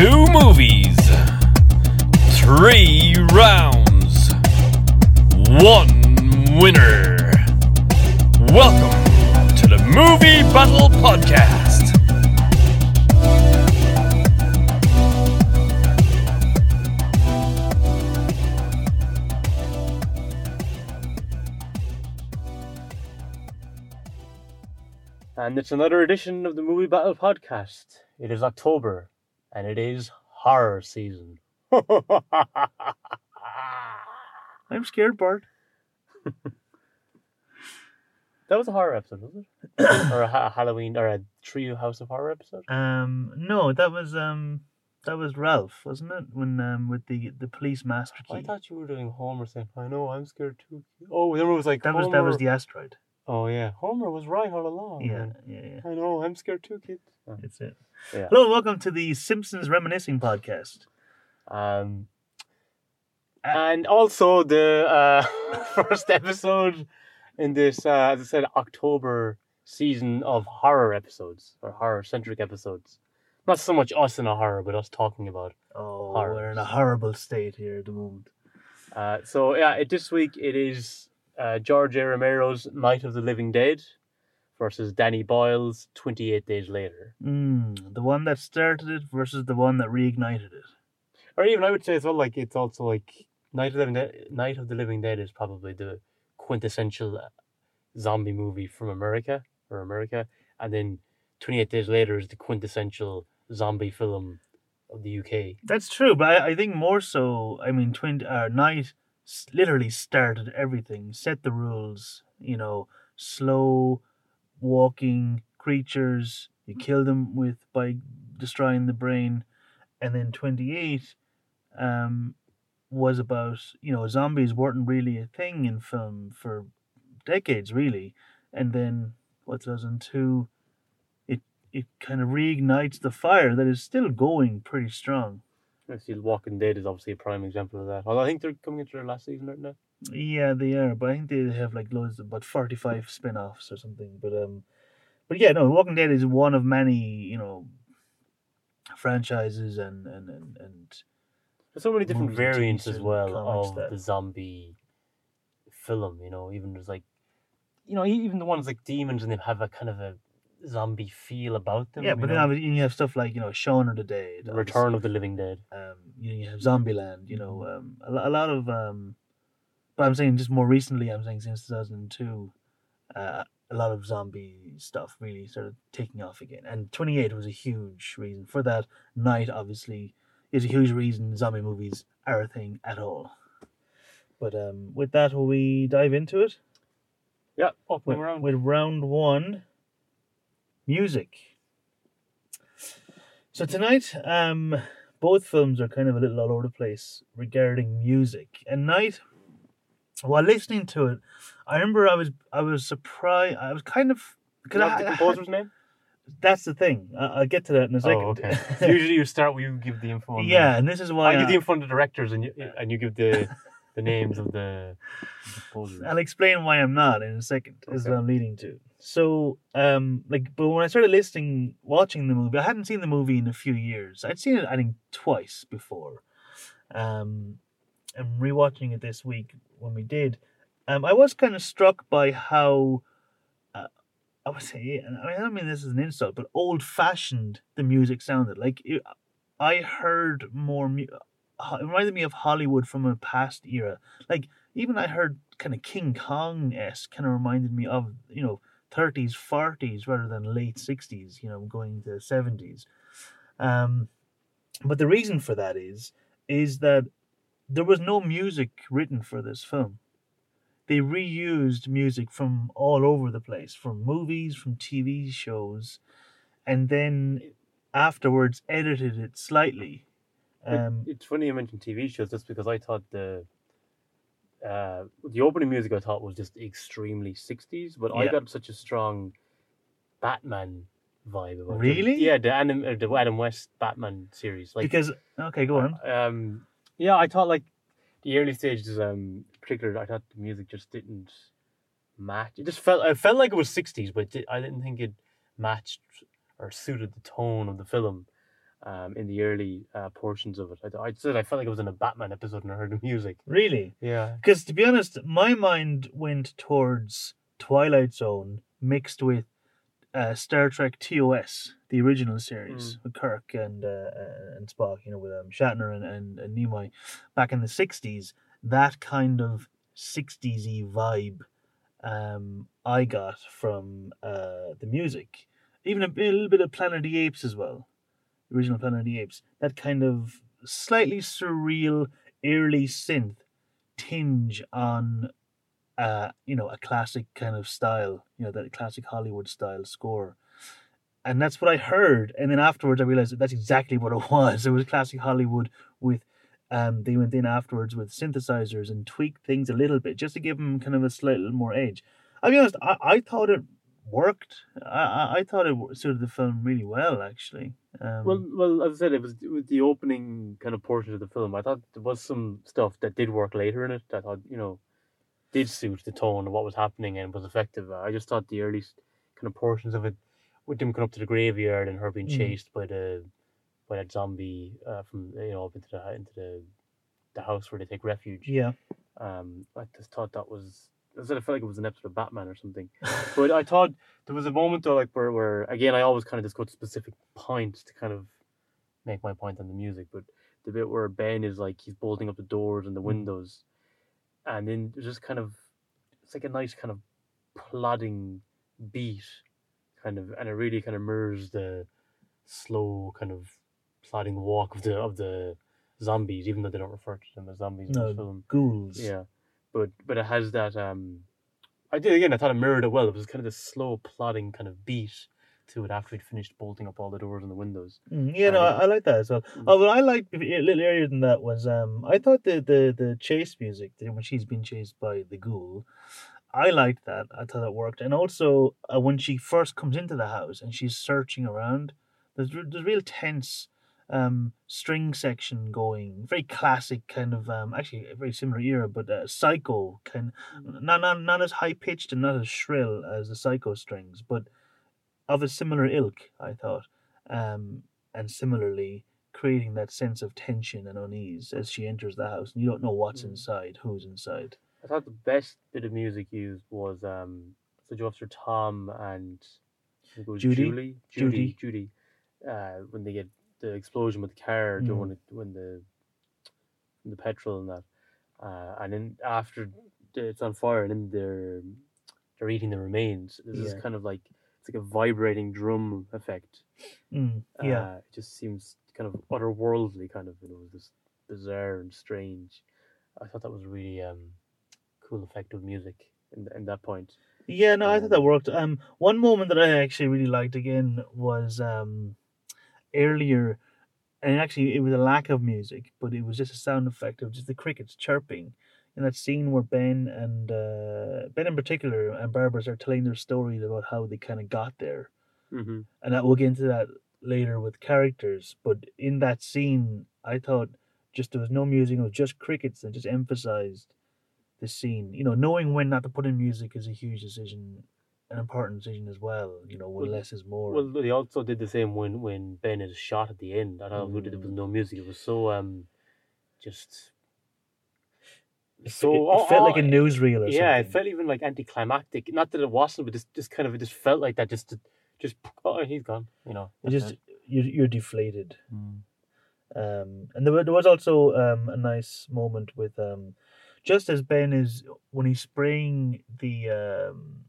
Two movies, three rounds, one winner. Welcome to the Movie Battle Podcast. And it's another edition of the Movie Battle Podcast. It is October, and it is horror season. I'm scared, Bart. That was a horror episode, was it? or a ha- Halloween or a Treehouse of Horror episode? Um, no, that was um, that was Ralph, wasn't it? When um, with the the police master key. I thought you were doing Homer saying, "I know, I'm scared too." Oh, then it was like that was that was the asteroid. Oh yeah, Homer was right all along. Yeah, yeah, yeah. I know, I'm scared too, kid. It's it. Yeah. Hello, and welcome to the Simpsons Reminiscing Podcast. Um, and also the uh, first episode in this, uh, as I said, October season of horror episodes or horror centric episodes. Not so much us in a horror, but us talking about. Oh, Horrors. we're in a horrible state here at the moment. Uh, so yeah, it, this week it is uh, George A. Romero's Night of the Living Dead versus Danny Boyle's Twenty Eight Days Later. Mm, the one that started it versus the one that reignited it. Or even I would say as well, like it's also like Night of the Living Dead. Night of the Living Dead is probably the quintessential uh, zombie movie from America or America, and then Twenty Eight Days Later is the quintessential zombie film of the UK. That's true, but I, I think more so. I mean, Twin uh, Night literally started everything, set the rules. You know, slow walking creatures. You kill them with by destroying the brain, and then Twenty Eight, um, was about you know zombies weren't really a thing in film for decades really, and then what 2002, it it kind of reignites the fire that is still going pretty strong. I see Walking Dead is obviously a prime example of that. Although I think they're coming into their last season right now. Yeah, they are, but I think they have like loads, about forty-five spin-offs or something. But um, but yeah, no, Walking Dead is one of many, you know, franchises and and and, and There's so many different Movies and TV variants as well of that- the zombie film. You know, even there's like, you know, even the ones like demons and they have a kind of a zombie feel about them. yeah. you But then know? obviously you have stuff like you know Shaun of the Dead, Return of the Living Dead. um, you, know, you have Zombieland, you know, um, a, lo- a lot of, um, but I'm saying just more recently, I'm saying since 2002, uh, a lot of zombie stuff really started taking off again. And 28 was a huge reason for that. Night, obviously, is a huge reason zombie movies are a thing at all. But um, with that, will we dive into it? Yeah, With, opening round. with round one, music. So tonight, um, both films are kind of a little all over the place regarding music. And night, while listening to it, I remember I was I was surprised. I was kind of because I have the composer's name? that's the thing. I, I'll get to that in a second. Oh, okay. Usually you start where you give the info. On yeah, The, and this is why I give the info on the directors and you and you give the the names of the. I'll explain why I'm not in a second. Is what I'm leading to. So, um, like, but when I started listening, watching the movie, I hadn't seen the movie in a few years. I'd seen it, I think, twice before. Um, I'm rewatching it this week when we did, um, I was kind of struck by how, uh, I would say, I mean, I don't mean this as an insult, but old-fashioned the music sounded. Like, it, I heard more. Mu- it reminded me of Hollywood from a past era. Like even I heard kind of King Kong s kind of reminded me of you know 30s 40s rather than late 60s you know going to 70s um but the reason for that is is that there was no music written for this film. They reused music from all over the place from movies from tv shows and then afterwards edited it slightly It- um it's funny you mentioned TV shows just because I thought the uh, the opening music I thought was just extremely 60s, but I got such a strong Batman vibe about it. Really? Yeah, the Adam, uh, the Adam West Batman series. Like, because okay go on Um, yeah, I thought like the early stages, um, particularly, I thought the music just didn't match. It just felt, I felt like it was 60s, but it, I didn't think it matched or suited the tone of the film. Um, in the early uh, portions of it. I, I said I felt like it was in a Batman episode and I heard the music. Really? Yeah. Because to be honest, my mind went towards Twilight Zone mixed with uh, Star Trek TOS, the original series with Kirk and uh, uh, and Spock, you know, with um, Shatner and, and, and Nimoy back in the 60s. That kind of 60s y vibe um, I got from uh, the music. Even a, a little bit of Planet of the Apes as well. Original Planet of the Apes. That kind of slightly surreal, early synth tinge on uh, you know, a classic kind of style, you know, that classic Hollywood style score. And that's what I heard. And then afterwards I realized that that's exactly what it was. It was classic Hollywood with um they went in afterwards with synthesizers and tweaked things a little bit just to give them kind of a slightly more edge. I'll be honest, I, I thought it worked. I, I, I thought it suited the film really well actually. Um, Well, well, as I said, it was with the opening kind of portion of the film. I thought there was some stuff that did work later in it. That I thought you know did suit the tone of what was happening and was effective. I just thought the early kind of portions of it, with them coming up to the graveyard and her being Mm. chased by the by that zombie uh, from you know up into the into the the house where they take refuge. yeah. Um, I just thought that was. I said I felt like it was an episode of Batman or something. but I thought there was a moment though, like where, where again I always kind of just go to specific points to kind of make my point on the music. But the bit where Ben is like he's bolting up the doors and the hmm. windows, and then there's just kind of it's like a nice kind of plodding beat, kind of, and it really kind of mirrors the slow kind of plodding walk of the of the zombies, even though they don't refer to them as zombies in the film. Ghouls. Yeah, but but it has that. Um, I did again. I thought it mirrored it well. It was kind of this slow, plodding kind of beat to it after he'd finished bolting up all the doors and the windows. Mm, yeah, no, Uh, I, I like that as well. Mm. Oh, what I liked a little earlier than that was um, I thought the the the chase music the- when she's being chased by the ghoul, I liked that. I thought it worked, and also uh, when she first comes into the house and she's searching around, there's there's real tense um string section going, very classic kind of um actually a very similar era, but uh, psycho kind, not not not as high pitched and not as shrill as the psycho strings, but of a similar ilk. I thought um, and similarly creating that sense of tension and unease as she enters the house and you don't know what's Mm. inside who's inside I thought the best bit of music used was um, the Officer Tom and I think it was Judy? Julie, Judy. Judy, Judy, uh, when they get the explosion with the car, Mm. when it, when the the petrol and that, uh, and then after it's on fire and then they're they're eating the remains. This Yeah. this kind of like it's like a vibrating drum effect. mm, yeah Uh, it just seems kind of otherworldly, kind of you know, this bizarre and strange. I thought that was really um, cool, effect of music in in that point. yeah no i thought that um, worked um one moment that i actually really liked again was um earlier and actually it was a lack of music but it was just a sound effect of just the crickets chirping in that scene where ben and uh ben in particular and barbara are telling their stories about how they kind of got there Mm-hmm. and that we'll get into that later with characters. But in that scene, I thought just there was no music; it was just crickets, and just emphasized the scene. You know, knowing when not to put in music is a huge decision, an important decision as well. You know, when Well- less is more. Well, they also did the same when when Ben is shot at the end. I thought it was- there was Mm. no music. It was so um, just it, so it, it felt like a oh, newsreel or yeah, it felt even like anticlimactic. Not that it wasn't, but just just kind of it just felt like that. Just to, just oh, he's gone. You know, It that's just you're, you're deflated. Mm. Um, and there, wa- there was also um, a nice moment with um, just as Ben is when he's spraying the um,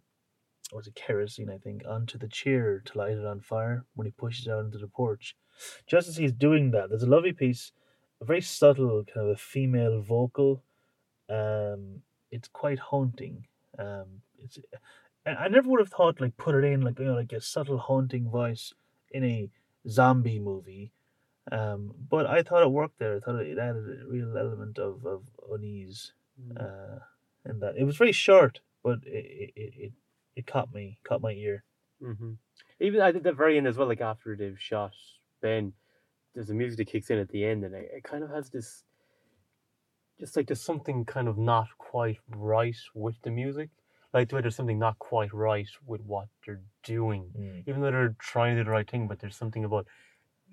what was it kerosene I think onto the chair to light it on fire when he pushes out into the porch. Just as he's doing that, there's a lovely piece, a very subtle kind of a female vocal. Um, it's quite haunting. Um, it's I I never would have thought like put it in like you know like a subtle haunting voice in a zombie movie. Um, but I thought it worked there. I thought it added a real element of, of unease Mm. uh, in that. It was very short, but it it, it, it caught me, caught my ear. hmm Even at the very end as well, like after they've shot Ben, there's a music that kicks in at the end, and it, it kind of has this, just like there's something kind of not quite right with the music, like the way there's something not quite right with what they're doing, Mm. even though they're trying to do the right thing, but there's something about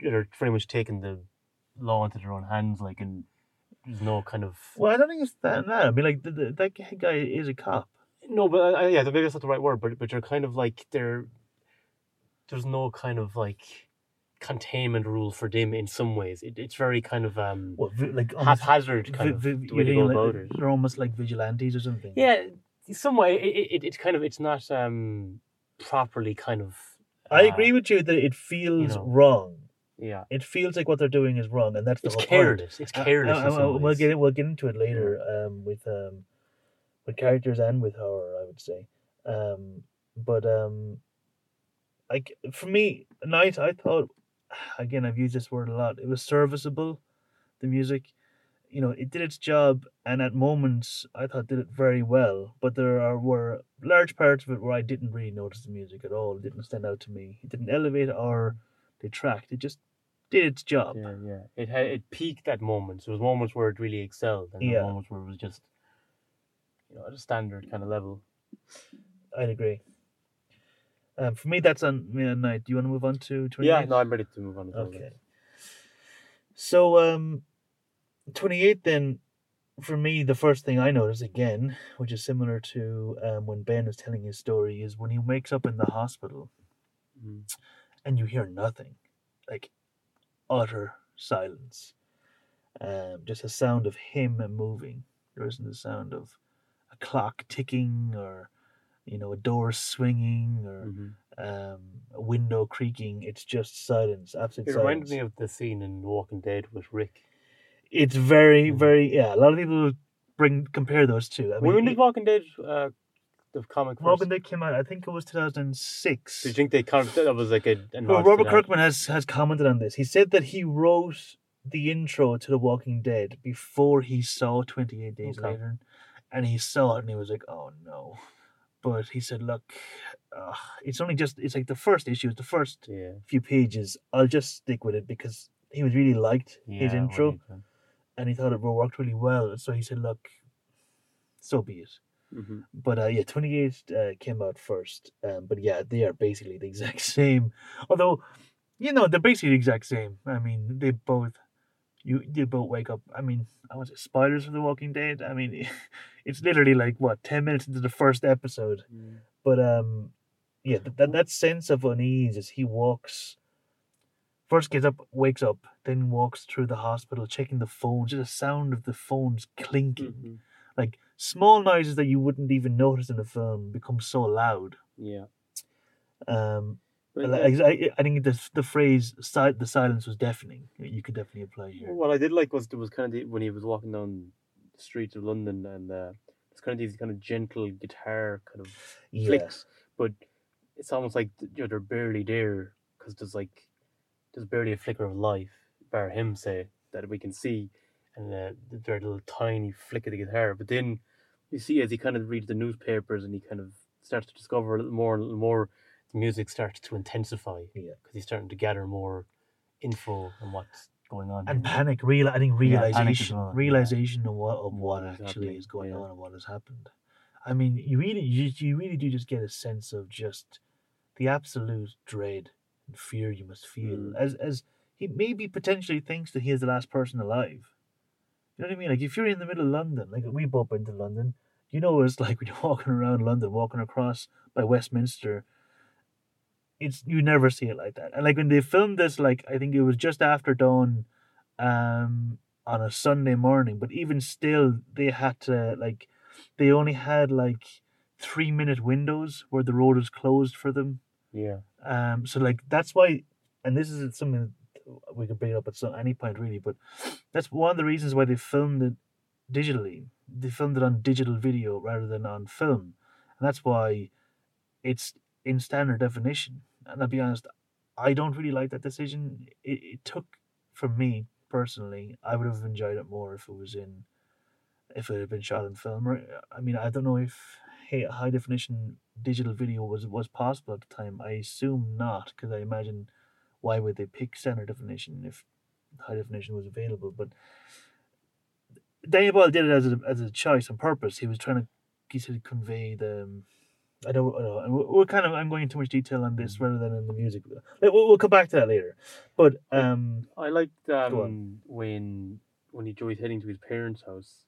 they're pretty much taking the law into their own hands, like, and there's no kind of Well, I don't think it's that. that. I mean, like the, the, that guy is a cop. No, but uh, yeah, maybe that's not the right word, but but you're kind of like they're there's no kind of like containment rule for them in some ways. It, it's very kind of um like almost, haphazard kind vi- of vi- way like, about it. they're almost like vigilantes or something. Yeah, some way it, it, it's kind of it's not um properly kind of. I uh, agree with you that it feels know. wrong. Yeah, It feels like what they're doing is wrong, and that's the it's whole point. careless. It's Uh, careless. uh, uh, we'll get we'll get into it later um, with um, with characters and with horror. I would say, um, but um, like for me, night I thought again I've used this word a lot. It was serviceable. The music, you know, it did its job, and at moments I thought did it very well. But there are were large parts of it where I didn't really notice the music at all. It didn't stand out to me. It didn't elevate or detract. It just did its job. Yeah, yeah. It had it peaked at moments. There was moments where it really excelled, and Yeah. moments where it was just, you know, at a standard kind of level. I'd agree. Um, for me, that's on midnight. Do you want to move on to 28? Yeah, no, I'm ready to move on. Well, Okay. So, um, 28 then, for me, the first thing I notice again, which is similar to um, when Ben is telling his story, is when he wakes up in the hospital Mhm. and you hear nothing, like utter silence. Um, just a sound of him moving. There isn't a sound of clock ticking or, you know, a door swinging or Mhm. um, a window creaking. It's just silence, absolute It silence. reminded me of the scene in Walking Dead with Rick. It's very, Mhm. very yeah. A lot of people bring compare those two. I mean, when did Walking Dead, uh, the comic first? Walking Dead came out. I think it was two thousand six. Do you think they kind of, that was like a, Well, Robert? Kirkman has has commented on this. He said that he wrote the intro to The Walking Dead before he saw Twenty Eight Days Okay. Later, and he saw it and he was like, "Oh no." But he said, "Look, uh, it's only just it's like the first issue, the first Yeah. few pages. I'll just stick with it because he was really liked his intro." and he thought it worked really well. So he said, "Look, so be it." Mhm. But uh, yeah, twenty eight uh, came out first. Um, but yeah, they are basically the exact same. Although, you know, they're basically the exact same. I mean, they both you they both wake up. I mean, I was it spoilers for The Walking Dead. I mean, it's literally like what ten minutes into the first episode. Mm. But um, yeah, that that, sense of unease as he walks. First gets up, wakes up, then walks through the hospital, checking the phone. Just the sound of the phones clinking Mhm. like small noises that you wouldn't even notice in a film become so loud. Yeah. Um, But I, I, think the the phrase "the silence was deafening." You could definitely apply here. What I did like was there was kind of the, when he was walking down the streets of London and uh, it's kind of these kind of gentle guitar kind of Yeah, flicks, but it's almost like you know, they're barely there because there's like there's barely a flicker of life, bar him say that we can see, and uh, a little tiny flick of the guitar. But then you see as he kind of reads the newspapers and he kind of starts to discover a little more, and a little more. The music starts to intensify Yeah. because he's starting to gather more info on what's going on. and panic. Real, I think Yeah, realization, yeah. realization of what of what is actually is going yeah. on and what has happened. I mean, you really, you, you really do just get a sense of just the absolute dread and fear you must feel Mm. as as he maybe potentially thinks that he is the last person alive. You know what I mean? Like if you're in the middle of London, like we both been to London, you know what it's like when you're walking around London, walking across by Westminster. It's you never see it like that. And like when they filmed this, like I think it was just after dawn, um, on a Sunday morning. But even still, they had to like, they only had like three minute windows where the road was closed for them. yeah, Um, so like that's why, and this is something that we could bring up at some any point really, but that's one of the reasons why they filmed it digitally. They filmed it on digital video rather than on film, and that's why it's in standard definition. And I'll be honest, I don't really like that decision. It, it took, for me personally, I would have enjoyed it more if it was in, if it had been shot in film. Or I mean, I don't know if high definition digital video was was possible at the time. I assume not, because I imagine why would they pick standard definition if high definition was available? But Daniel Boyle did it as a as a choice on purpose. He was trying to he said convey the I don't, I don't we're kind of I'm going into too much detail on this rather than in the music. We'll, we'll come back to that later. But um, I liked um, when when he Joey's heading to his parents' house,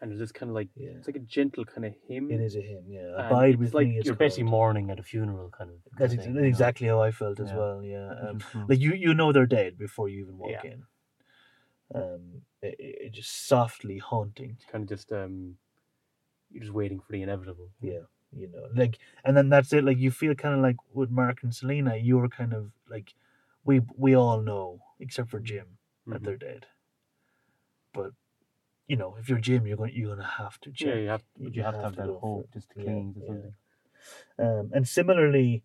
and there's this kind of like yeah, it's like a gentle kind of hymn. it is a hymn. Yeah, and abide it's with like me. It's you're basically mourning at a funeral, kind of. That's, thing, ex- you know? exactly how I felt as Yeah. well. Yeah, um, cool. like you you know they're dead before you even walk Yeah. in. Um, it, it just softly haunting. kind of just um, you're just waiting for the inevitable. Yeah, you know, like, and then that's it. Like you feel kind of like with Mark and Selena, you were kind of like, we we all know except for Jim that Mhm. they're dead. But you know, if you're Jim, you're going you're going to have to check. Yeah, you have, You- you have, have to have to that hope, just Yeah, to yeah. something. Um, and similarly,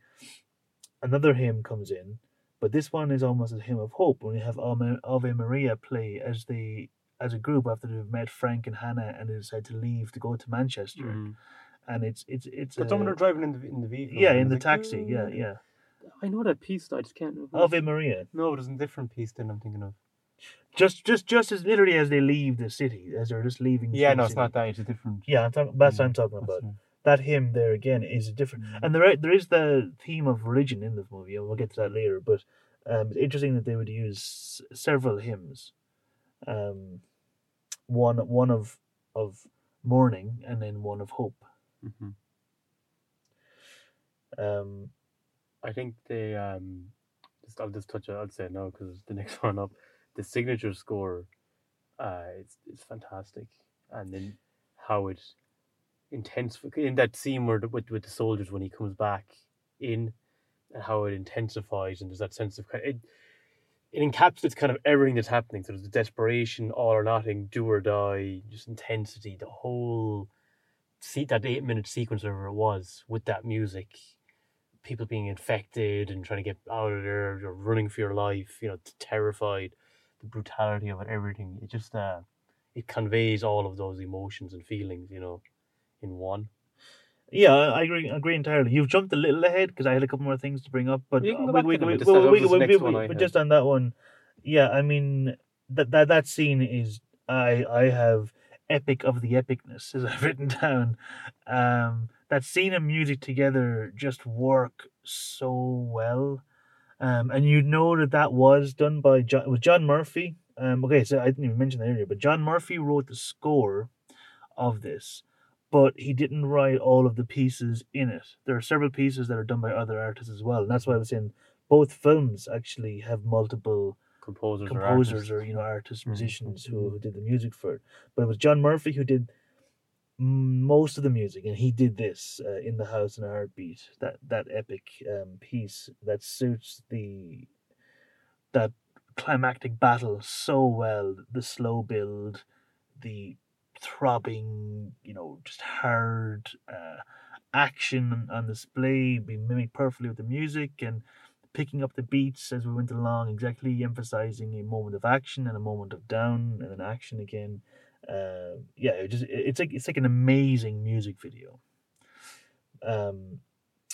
another hymn comes in, but this one is almost a hymn of hope when you have Ave Maria play as the as a group after they've met Frank and Hannah and they decide to leave to go to Manchester, Mhm. And it's it's it's But a- someone are driving in the in the vehicle. yeah in the like, taxi yeah "Uh, yeah I know that piece. I just can't. Ave Maria No, there's a different piece than I'm thinking of. just just just as literally as they leave the city as they're just leaving. Yeah, through no, the it's city. not that. It's a different. Yeah, I'm talking, that's what I'm Yeah, talking that's about. right. That hymn there again is different, Mhm. and there there is the theme of religion in the movie, and we'll get to that later. But um, it's interesting that they would use several hymns, um, one one of of mourning and then one of hope. Mhm. Um, I think they um, just I'll just touch. I'll say no because the next one up, the signature score, uh, it's it's fantastic, and then how it intense in that scene where the, with with the soldiers when he comes back in, and how it intensifies and there's that sense of it. It encapsulates kind of everything that's happening. So there's the desperation, all or nothing, do or die, just intensity. The whole, see that eight minute sequence, whatever it was, with that music, people being infected and trying to get out of there, you're running for your life, you know, terrified, the brutality of it, everything. It just uh it conveys all of those emotions and feelings, you know, in one. yeah, I I agree agree entirely. You've jumped a little ahead because I had a couple more things to bring up, but You can uh, go we- back we- we- Just we- that we- was the we- next we- one but just on that one, yeah, I mean that that that scene is I I have epic of the epicness as I've written down. Um, that scene and music together just work so well, um, and you know that that was done by John with John Murphy. Um, okay, so I didn't even mention that earlier, but John Murphy wrote the score of this, but he didn't write all of the pieces in it. There are several pieces that are done by other artists as well, and that's why I was saying both films actually have multiple Composers, or composers artists. or, you know artists, Mhm. musicians who, who did the music for it. But it was John Murphy who did most of the music, and he did this uh, in the House in a Heartbeat. That that epic um, piece that suits the that climactic battle so well. The slow build, the throbbing, you know, just hard uh, action on display, being mimicked perfectly with the music and picking up the beats as we went along, exactly emphasizing a moment of action and a moment of down and then action again. Uh, yeah, it just it's like it's like an amazing music video. Um,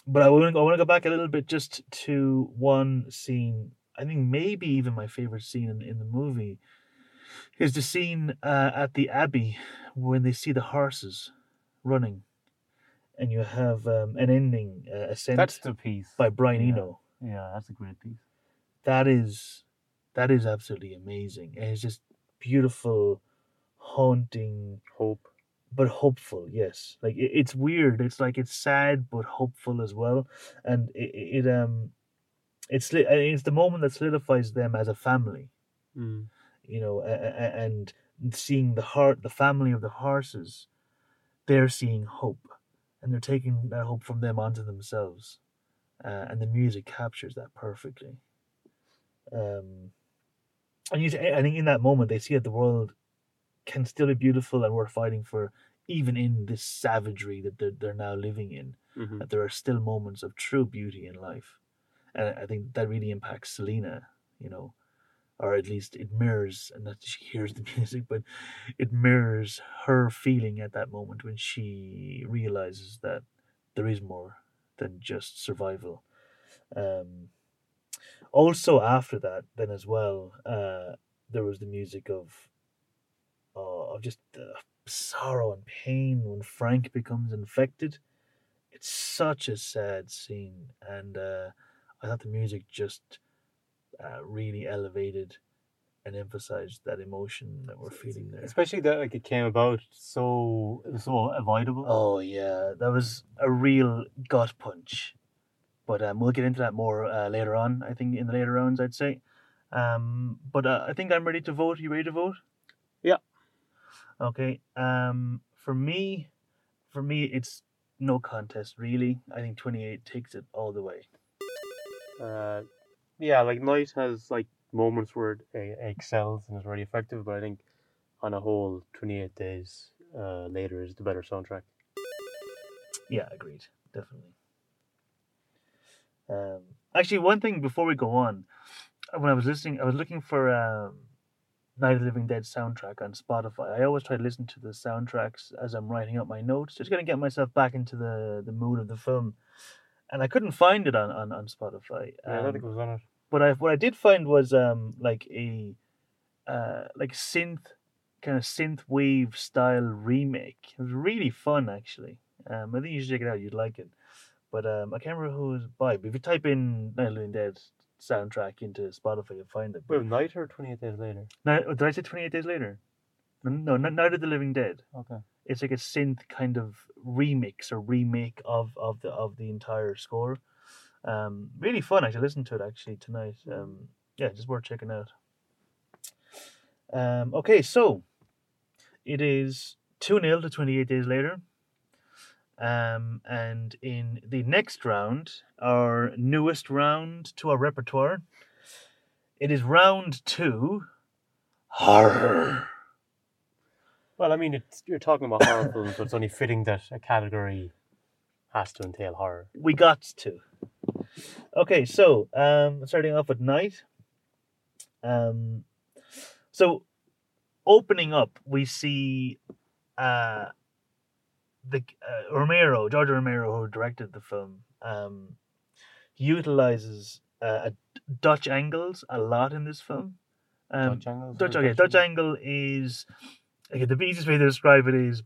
but I want to I want to go back a little bit just to one scene. I think maybe even my favorite scene in, in the movie is the scene uh, at the abbey when they see the horses running, and you have um, an ending uh, ascent That's the piece. by Brian yeah. Eno Yeah, that's a great piece. that is that is absolutely amazing and it's just beautiful haunting Hope. but hopeful yes like it, it's weird it's like it's sad but hopeful as well and it, it um it's it's the moment that solidifies them as a family Mm. you know and seeing the heart the family of the horses they're seeing hope and they're taking that hope from them onto themselves uh, and the music captures that perfectly. Um and you, i think in that moment they see that the world can still be beautiful and worth fighting for even in this savagery that they're, they're now living in hmm that there are still moments of true beauty in life. And I think that really impacts Selena, you know, or at least it mirrors, and not she hears the music, but it mirrors her feeling at that moment when she realizes that there is more than just survival. Um, also, after that, then as well, uh, there was the music of, uh, of just uh, sorrow and pain when Frank becomes infected it's such a sad scene, and uh, I thought the music just uh, really elevated and emphasized that emotion that we're feeling there. Especially that like it came about so it was so avoidable. Oh yeah, that was a real gut punch. But um, we'll get into that more uh, later on. I think in the later rounds, I'd say. Um, but uh, I think I'm ready to vote. You ready to vote? Yeah. Okay. Um, for me, for me, it's no contest really. I think 28 takes it all the way. Uh, yeah, like Night has like moments where it uh, excels and is really effective, but I think on a whole, Twenty Eight Days uh, later is the better soundtrack. Yeah, agreed. Definitely. Um, actually, one thing before we go on, when I was listening, I was looking for um, Night of the Living Dead soundtrack on Spotify. I always try to listen to the soundtracks as I'm writing up my notes, just gonna get myself back into the, the mood of the film. And I couldn't find it on, on, on Spotify. Yeah, I don't think it Um, was on it. But I what I did find was um like a uh like synth kind of synth wave style remake. It was really fun actually. Um, I think you should check it out. You'd like it. But um, I can't remember who it was by. But if you type in Night of the Living Dead soundtrack into Spotify, you'll find it. Wait, Night or Twenty Eight Days later? Now, did I say 28 Days Later? No, no, not Night of the Living Dead. Okay. It's like a synth kind of remix or remake of, of the of the entire score. Um, really fun. I should listen to it actually tonight. Um, yeah, just worth checking out. Um, okay, so it is 2 0 to 28 days later. Um, and in the next round, our newest round to our repertoire, it is round two horror. Well, I mean, it's, you're talking about horror films, so it's only fitting that a category has to entail horror. We got to. Okay, so um, starting off with night. Um, so opening up, we see uh, the uh, Romero, George Romero, who directed the film, um, utilizes uh, Dutch angles a lot in this film. Um, Dutch angles. Dutch, okay, Dutch angle is okay. The easiest way to describe it is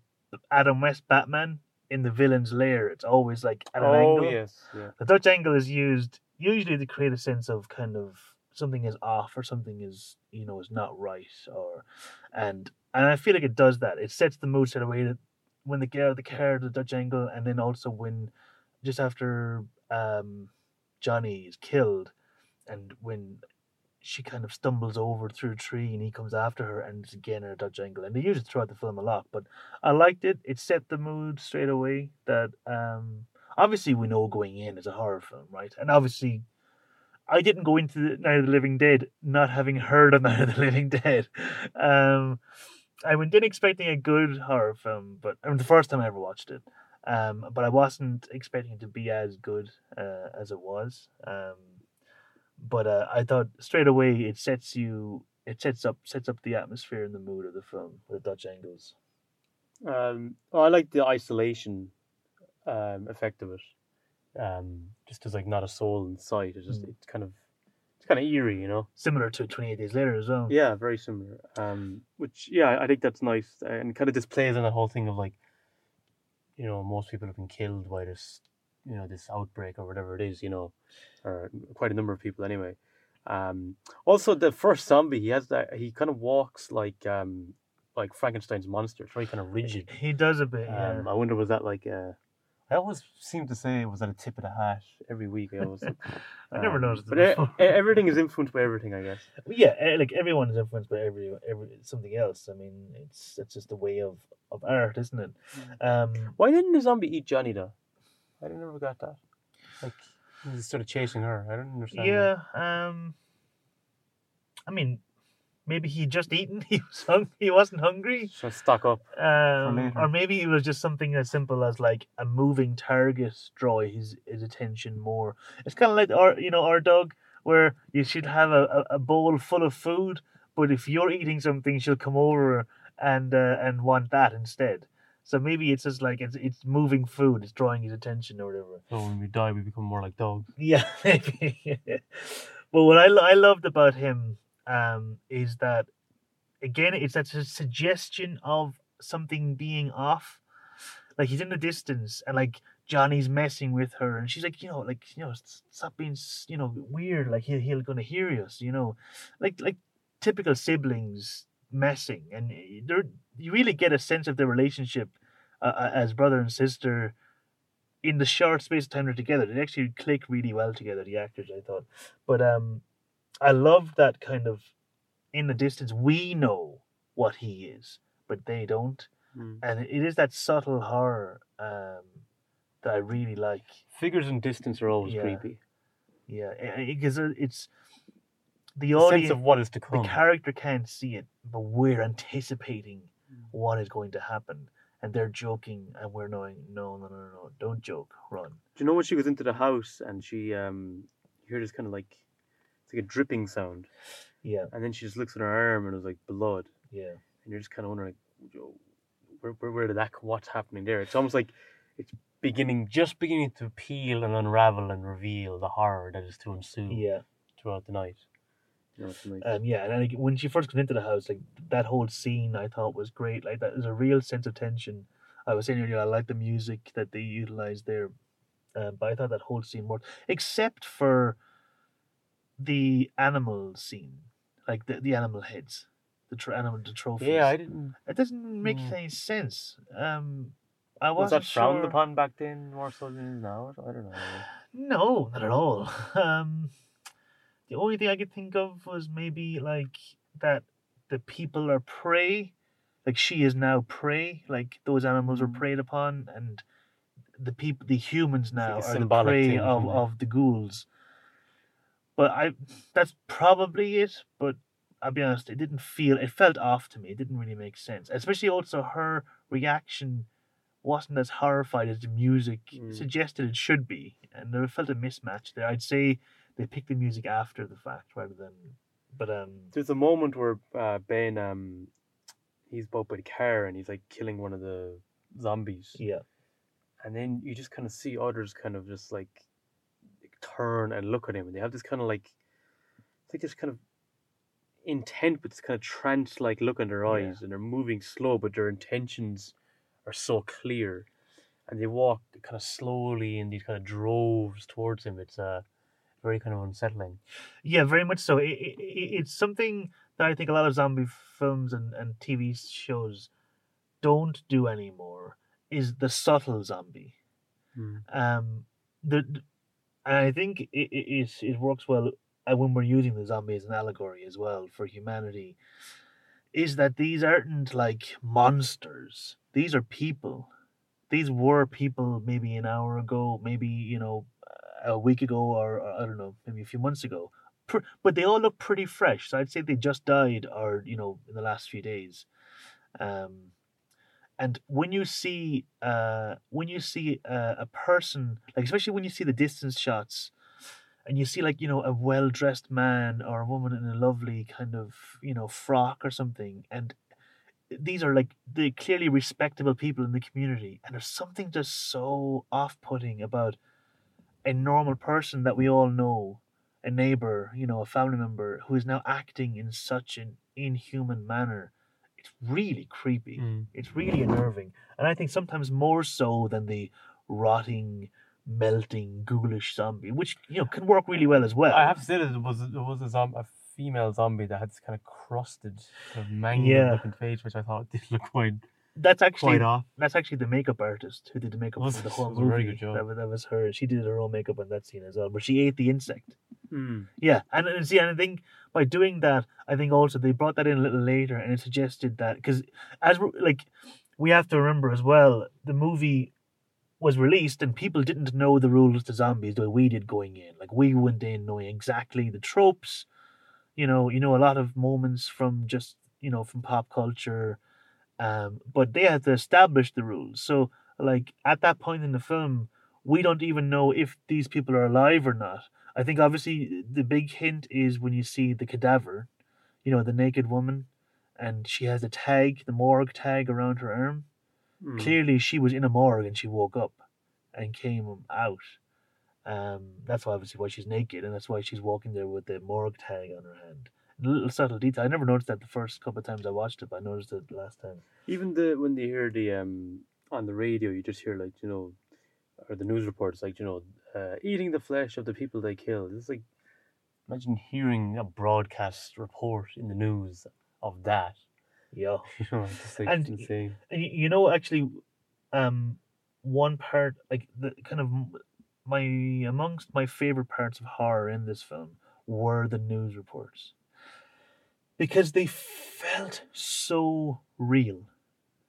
Adam West Batman in the villain's lair. It's always like at an Oh angle. yes, yeah. The Dutch angle is used usually to create a sense of kind of something is off or something is you know is not right or and and I feel like it does that. It sets the mood straight away that when they get out of the car, the Dutch angle, and then also when just after um Johnny is killed and when she kind of stumbles over through a tree and he comes after her and it's again at a Dutch angle. And they use it throughout the film a lot, but I liked it. It set the mood straight away that um obviously we know going in it's a horror film, right? And obviously I didn't go into the Night of the Living Dead not having heard of Night of the Living Dead. Um I went in expecting a good horror film, but I mean, the first time I ever watched it. Um, but I wasn't expecting it to be as good uh, as it was. Um, but uh, I thought straight away it sets you, it sets up sets up the atmosphere and the mood of the film with Dutch angles. Um, well, I like the isolation um, effect of it. Um, just as like not a soul in sight. It's just Mm. it's kind of it's kind of eerie, you know. Similar to Twenty Eight Days Later as well. Yeah, very similar. Um, which yeah, I think that's nice and kind of displays on the whole thing of like, you know, most people have been killed by this, you know, this outbreak or whatever it is, you know, or quite a number of people anyway. Um, also the first zombie, he has that he kind of walks like um like Frankenstein's monster. It's very kind of rigid. He does a bit. Yeah. Um, I wonder was that like uh I always seem to say it was at a tip of the hat every week. I always, I never um, noticed. but e- before. everything is influenced by everything, I guess. yeah, like everyone is influenced by every every something else. I mean, it's it's just a way of of art, isn't it? Um, Why didn't the zombie eat Johnny though? I never got that. Like he's sort of chasing her. I don't understand. yeah. Um, I mean, maybe he just eaten. He was hung- He wasn't hungry. So stock up. Um, or maybe it was just something as simple as like a moving target draw his his attention more. It's kind of like our you know our dog where you should have a, a, a bowl full of food, but if you're eating something, she'll come over and uh, and want that instead. So maybe it's just like it's it's moving food, it's drawing his attention or whatever. So when we die, we become more like dogs. Yeah, maybe. but what I I loved about him um, is that again it's that su- suggestion of something being off. like he's in the distance and like Johnny's messing with her and she's like you know like you know stop being you know weird like he he'll gonna hear us you know like like typical siblings messing and you really get a sense of their relationship uh, uh, as brother and sister in the short space of time they're together they actually click really well together the actors I thought but um I love that kind of in the distance we know what he is but they don't Mm. and it is that subtle horror um, that I really like. Figures in distance are always Yeah. creepy. Yeah, because it's the The audience, sense of what is to come. the character can't see it, but we're anticipating Mm. what is going to happen, and they're joking, and we're knowing, no, no, no, no, don't joke, run. Do you know when she goes into the house and she um you hear this kind of like it's like a dripping sound Yeah, and then she just looks at her arm and it was like blood yeah, and you're just kind of wondering "Yo, where, where where did that what's happening there it's almost like it's beginning just beginning to peel and unravel and reveal the horror that is to ensue yeah, throughout the night you know it's like um, yeah. And like, when she first comes into the house, like that whole scene, I thought was great. Like that is a real sense of tension. I was saying earlier, I like the music that they utilized there, um, but I thought that whole scene worked, except for the animal scene, like the, the animal heads, the tr- animal the trophies. yeah I didn't it doesn't make Mm. any sense. Um, I was that frowned upon back then more so than now I don't know No, not at all. Um, the only thing I could think of was maybe like that the people are prey, like she is now prey, like those animals were Mm. preyed upon, and the people, the humans now like are the prey thing of, of the ghouls. But I, that's probably it. But I'll be honest, it didn't feel, it felt off to me. It didn't really make sense. Especially also her reaction wasn't as horrified as the music Mm. suggested it should be, and there felt a mismatch there. I'd say they pick the music after the fact rather than, but um, There's a moment where uh, Ben, um, he's bought by the car and he's like killing one of the zombies, yeah, and then you just kind of see others kind of just like turn and look at him, and they have this kind of like, it's like this kind of intent, but this kind of trance-like look in their Yeah. eyes, and they're moving slow, but their intentions are so clear, and they walk kind of slowly in these kind of droves towards him. It's uh, very kind of unsettling. yeah, very much so. It, it, it- it's something that I think a lot of zombie films and, and TV shows don't do anymore. Is the subtle zombie. um the and I think it it, it, it works well uh, when we're using the zombie as an allegory as well for humanity is that these aren't like monsters these are people these were people maybe an hour ago maybe you know a week ago or, or I don't know maybe a few months ago. But they all look pretty fresh so I'd say they just died or you know in the last few days. Um and when you see uh when you see a, a person like especially when you see the distance shots and you see like you know a well-dressed man or a woman in a lovely kind of you know frock or something and these are like the clearly respectable people in the community and there's something just so off-putting about a normal person that we all know a neighbor you know a family member who is now acting in such an inhuman manner it's really creepy hmm. it's really unnerving, and I think sometimes more so than the rotting, melting, ghoulish zombie, which you know can work really well as well. I have to say that there was there was a, zom- a female zombie that had this kind of crusted, kind of mangled Yeah. looking face, which I thought did look quite that's actually quite off. that's actually the makeup artist who did the makeup Was for the it? whole It was a movie. very good job. That, was, that was her. She did her own makeup on that scene as well, but she ate the insect. Mm. Yeah, and, and see, and I think by doing that, I think also they brought that in a little later, and it suggested that because as we're, like we have to remember as well, the movie was released and people didn't know the rules to zombies the way we did going in. Like we went in knowing exactly the tropes, you know, you know a lot of moments from just you know from pop culture, um, but they had to establish the rules. So like at that point in the film, we don't even know if these people are alive or not. I think obviously the big hint is when you see the cadaver, you know, the naked woman, and she has the tag, the morgue tag around her arm. Mm. Clearly, she was in a morgue and she woke up and came out. Um, that's obviously why she's naked, and that's why she's walking there with the morgue tag on her hand. A little subtle detail. I never noticed that the first couple of times I watched it, but I noticed it the last time. Even the when they hear the um on the radio, you just hear like you know, or the news reports like you know, uh, eating the flesh of the people they killed. It's like imagine hearing a broadcast report in the news of that. Yeah. You know, it's like And- insane. You know, actually, um, one part like the kind of my amongst my favorite parts of horror in this film were the news reports because they felt so real.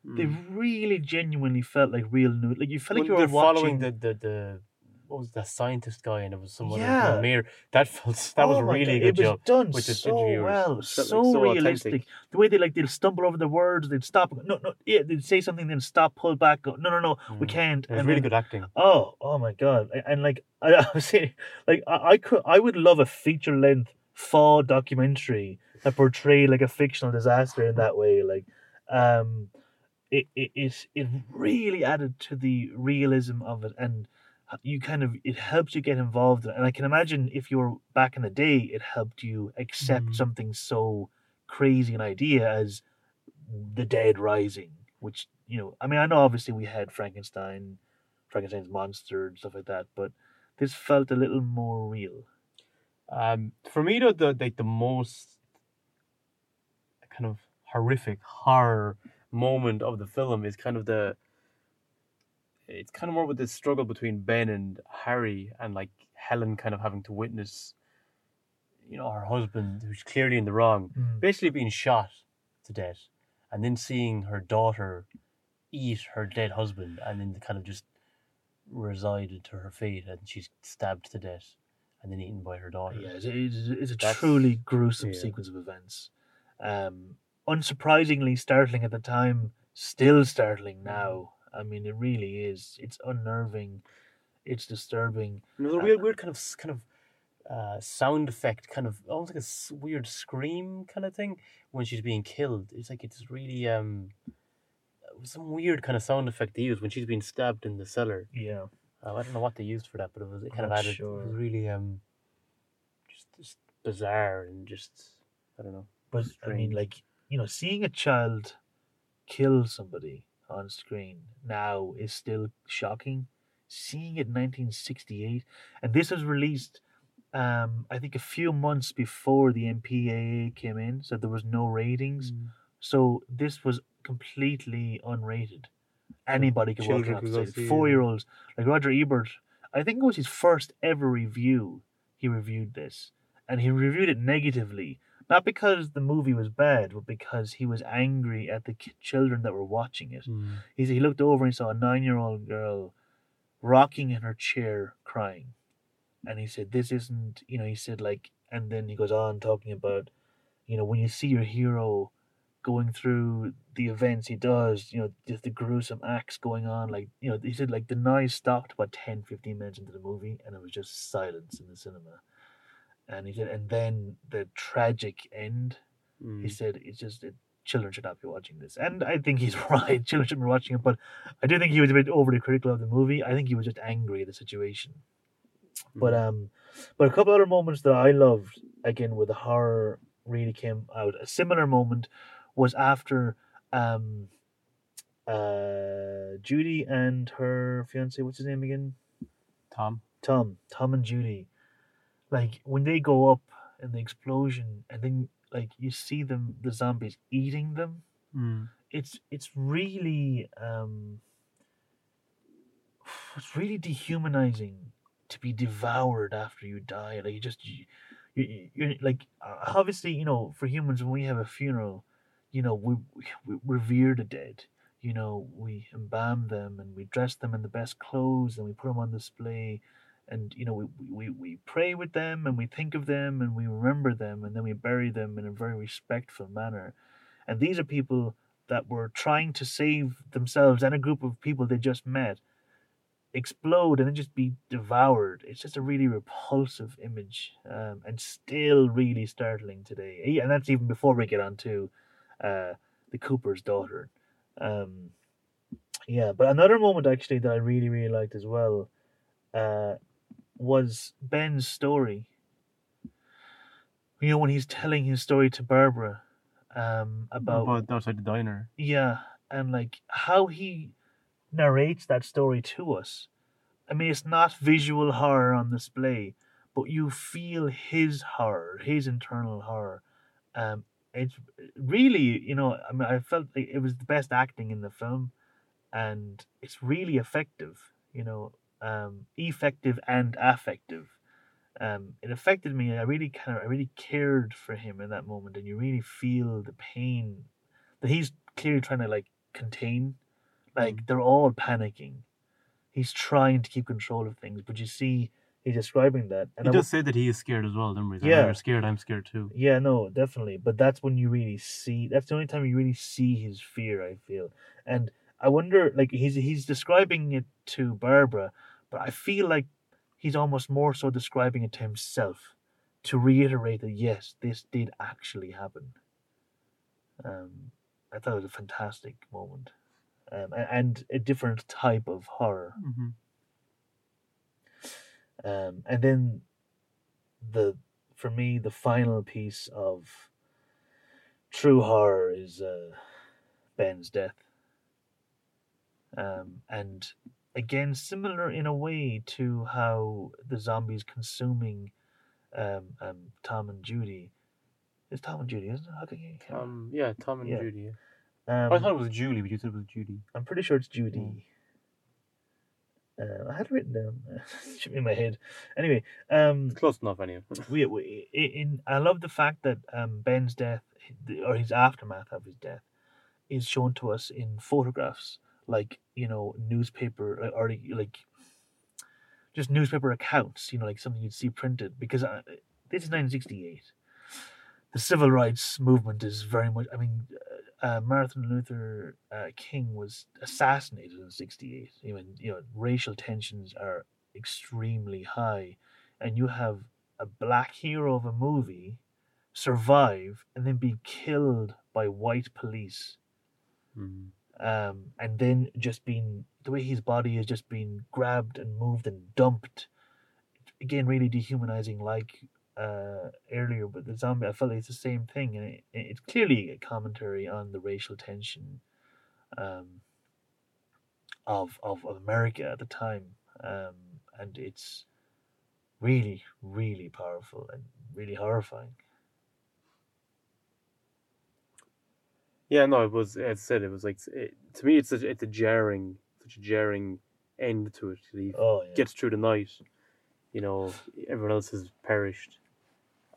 They Mm. really genuinely felt like real news. Like you felt like you were they're following watching the, the the what was that scientist guy and it was someone Yeah. in the. That felt that was Oh a my really God, good it was job. done with the so interviewers. well, It felt like so, so realistic. authentic. The way they like they'll stumble over the words, they'd stop. No, no, yeah, they'd say something, then stop, pull back. Go, no, no, no, we Mm. can't. It was and really then- good acting. Oh, oh my god! And like I, I was saying, like I, I could, I would love a feature length fall documentary that portrayed like a fictional disaster in that way. Like, um, it it it, it really added to the realism of it, and you kind of it helps you get involved. in it. And I can imagine if you were back in the day, it helped you accept Mhm. something so crazy an idea as the dead rising, which you know, I mean, I know obviously we had Frankenstein, Frankenstein's monster and stuff like that, but this felt a little more real. Um, for me though, the like the most kind of horrific horror moment of the film is kind of the. It's kind of more with the struggle between Ben and Harry, and like Helen kind of having to witness, you know, her husband who's clearly in the wrong, mm. basically being shot to death, and then seeing her daughter eat her dead husband, and then kind of just resided to her fate, and she's stabbed to death, and then eaten by her daughter. Yeah, it's, it's, it's a That's- truly gruesome yeah. sequence of events. Um, unsurprisingly startling at the time, still startling now. I mean, it really is. It's unnerving. It's disturbing. And there's a Uh, weird, weird kind of kind of uh, sound effect, kind of almost like a weird scream kind of thing when she's being killed. It's like it's really um some weird kind of sound effect they use when she's being stabbed in the cellar. Yeah. Uh, I don't know what they used for that, but it was it kind of Not added. It was really um just, just bizarre and just I don't know. But I mean, like you know, seeing a child kill somebody on screen now is still shocking. Seeing it in 1968, and this was released, um, I think a few months before the MPAA came in, so there was no ratings. Mm. So this was completely unrated. Anybody could watch children it. could it, Four year olds like Roger Ebert. I think it was his first ever review. He reviewed this, and he reviewed it negatively, not because the movie was bad, but because he was angry at the children that were watching it. Mm. He said he looked over and saw a nine year old girl rocking in her chair crying. And he said, This isn't, you know, he said, like, and then he goes on talking about, you know, when you see your hero going through the events he does, you know, just the gruesome acts going on. Like, you know, he said, like, the noise stopped about 10, 15 minutes into the movie and it was just silence in the cinema. And he said, and then the tragic end he Mm. said it's just it, children should not be watching this and i think he's right children shouldn't be watching it but i do think he was a bit overly critical of the movie i think he was just angry at the situation but Mm. um but a couple other moments that i loved again where the horror really came out a similar moment was after um uh judy and her fiance what's his name again Tom. Tom, Tom and Judy, like when they go up in the explosion, and then like you see them, the zombies eating them. Mm. It's it's really um, it's really dehumanizing to be devoured after you die. Like you just you, you you're like obviously you know for humans when we have a funeral, you know we, we revere the dead. You know we embalm them and we dress them in the best clothes and we put them on display and you know we, we we pray with them and we think of them and we remember them and then we bury them in a very respectful manner. And these are people that were trying to save themselves and a group of people they just met explode and then just be devoured. It's just a really repulsive image um, and still really startling today. And that's even before we get on to uh, the cooper's daughter. Um, yeah but another moment actually that i really really liked as well uh, was Ben's story. You know, when he's telling his story to Barbara um, about, About outside the diner. yeah, and like how he narrates that story to us. I mean, it's not visual horror on display, but you feel his horror, his internal horror. Um, it's really, you know, I mean, I felt like it was the best acting in the film, and it's really effective. You know, um, effective and affective. Um, it affected me. I really kind of, I really cared for him in that moment, and you really feel the pain that he's clearly trying to like contain. Like they're all panicking. He's trying to keep control of things, but you see, he's describing that, and He I does say that he is scared as well, doesn't he? Yeah. "Oh, You're scared. I'm scared too. Yeah, no, definitely. But that's when you really see. That's the only time you really see his fear. I feel, and I wonder, like he's he's describing it to Barbara, but I feel like he's almost more so describing it to himself, to reiterate that yes, this did actually happen. Um, I thought it was a fantastic moment, um, and a different type of horror. Mm-hmm. Um, and then the for me the final piece of true horror is uh, Ben's death. Um, and again, similar in a way to how the zombies consuming um, um, Tom and Judy. It's Tom and Judy, isn't it? How can you? Um, yeah, Tom and Yeah. Judy. Um, I thought it was Julie, but you said it was Judy. I'm pretty sure it's Judy. Uh, I had it written down. it should be in my head. Anyway, um, Close enough, anyway. we, we in, in I love the fact that um, Ben's death or his aftermath of his death is shown to us in photographs, like you know newspaper uh, or like just newspaper accounts, you know, like something you'd see printed. Because uh, this is 1968. The civil rights movement is very much. I mean, uh, Martin Luther uh, King was assassinated in '68. Even you know, racial tensions are extremely high, and you have a black hero of a movie survive and then be killed by white police Mm. Um, and then just being the way his body is just being grabbed and moved and dumped again really dehumanizing like uh, earlier with the zombie i felt like it's the same thing and it, it's clearly a commentary on the racial tension um, of, of of america at the time. Um, and it's really really powerful and really horrifying Yeah, no, it was. As I said, it was like it, to me, it's a, it's a jarring, such a jarring end to it. He oh yeah gets through the night, you know, everyone else has perished,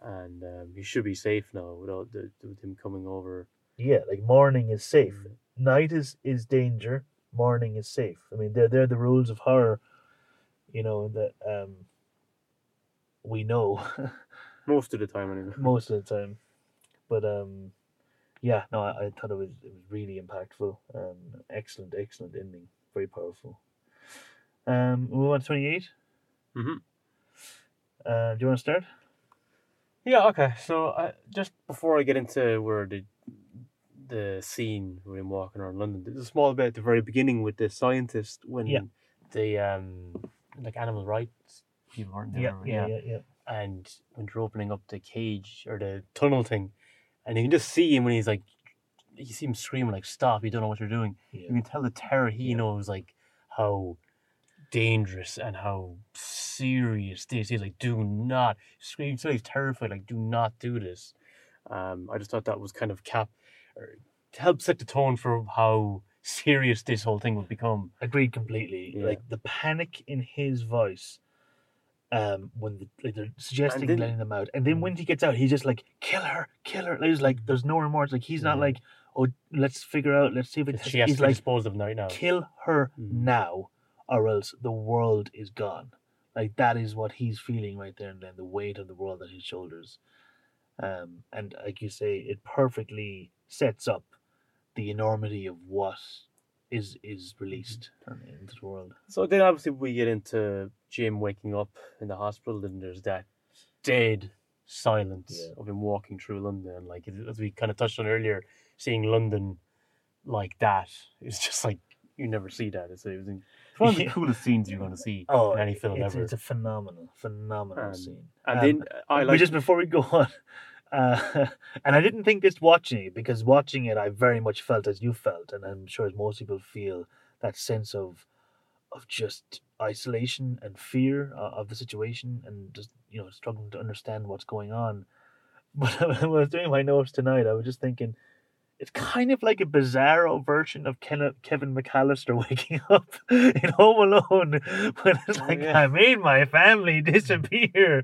and um, he should be safe now without the, with him coming over. yeah like morning is safe night is is danger morning is safe i mean they're they're the rules of horror you know that um we know Most of the time, anyway. most of the time but um yeah no i, I thought it was it was really impactful um excellent excellent ending very powerful um we want 28 Mhm. uh do you want to start Yeah. Okay. So I, just before I get into where the the scene where him walking around London, there's a small bit at the very beginning with the scientist when Yeah. the um like animal rights people weren't there. yeah yeah yeah yeah and when they're opening up the cage or the tunnel thing, and you can just see him when he's like, you see him screaming like, "Stop! You don't know what you're doing." You yeah can tell the terror he Yeah. knows, like how dangerous and how serious this is. Like, do not scream. So he's terrified. Like, do not do this. Um, I just thought that was kind of cap or to help set the tone for how serious this whole thing would become. agreed completely Yeah. like the panic in his voice um when the, like they're suggesting then- letting them out and then when he gets out he's just like kill her kill her like, he's like there's no remorse like he's not like oh let's figure out let's see if it's She has he's to like disposed of right now. kill her now or else the world is gone. Like that is what he's feeling right there and then the weight of the world on his shoulders. Um and like you say it perfectly sets up the enormity of what is is released into the world So then obviously we get into Jim waking up in the hospital and there's that dead silence Yeah. of him walking through London. Like as we kind of touched on earlier, seeing London like that is just like you never see that. It's, it was it's one of the Yeah. coolest scenes you're going to see Oh, in any film it's, ever. it's a phenomenal, phenomenal Um, scene. and Um, then I but like just before we go on, uh, and I didn't think this watching it because watching it, I very much felt as you felt, and I'm sure as most people feel that sense of of just isolation and fear uh, of the situation and just you know struggling to understand what's going on. But when I was doing my notes tonight, I was just thinking it's kind of like a bizarro version of Ken- Kevin McAllister waking up in Home Alone when it's Oh, like yeah. I made my family disappear.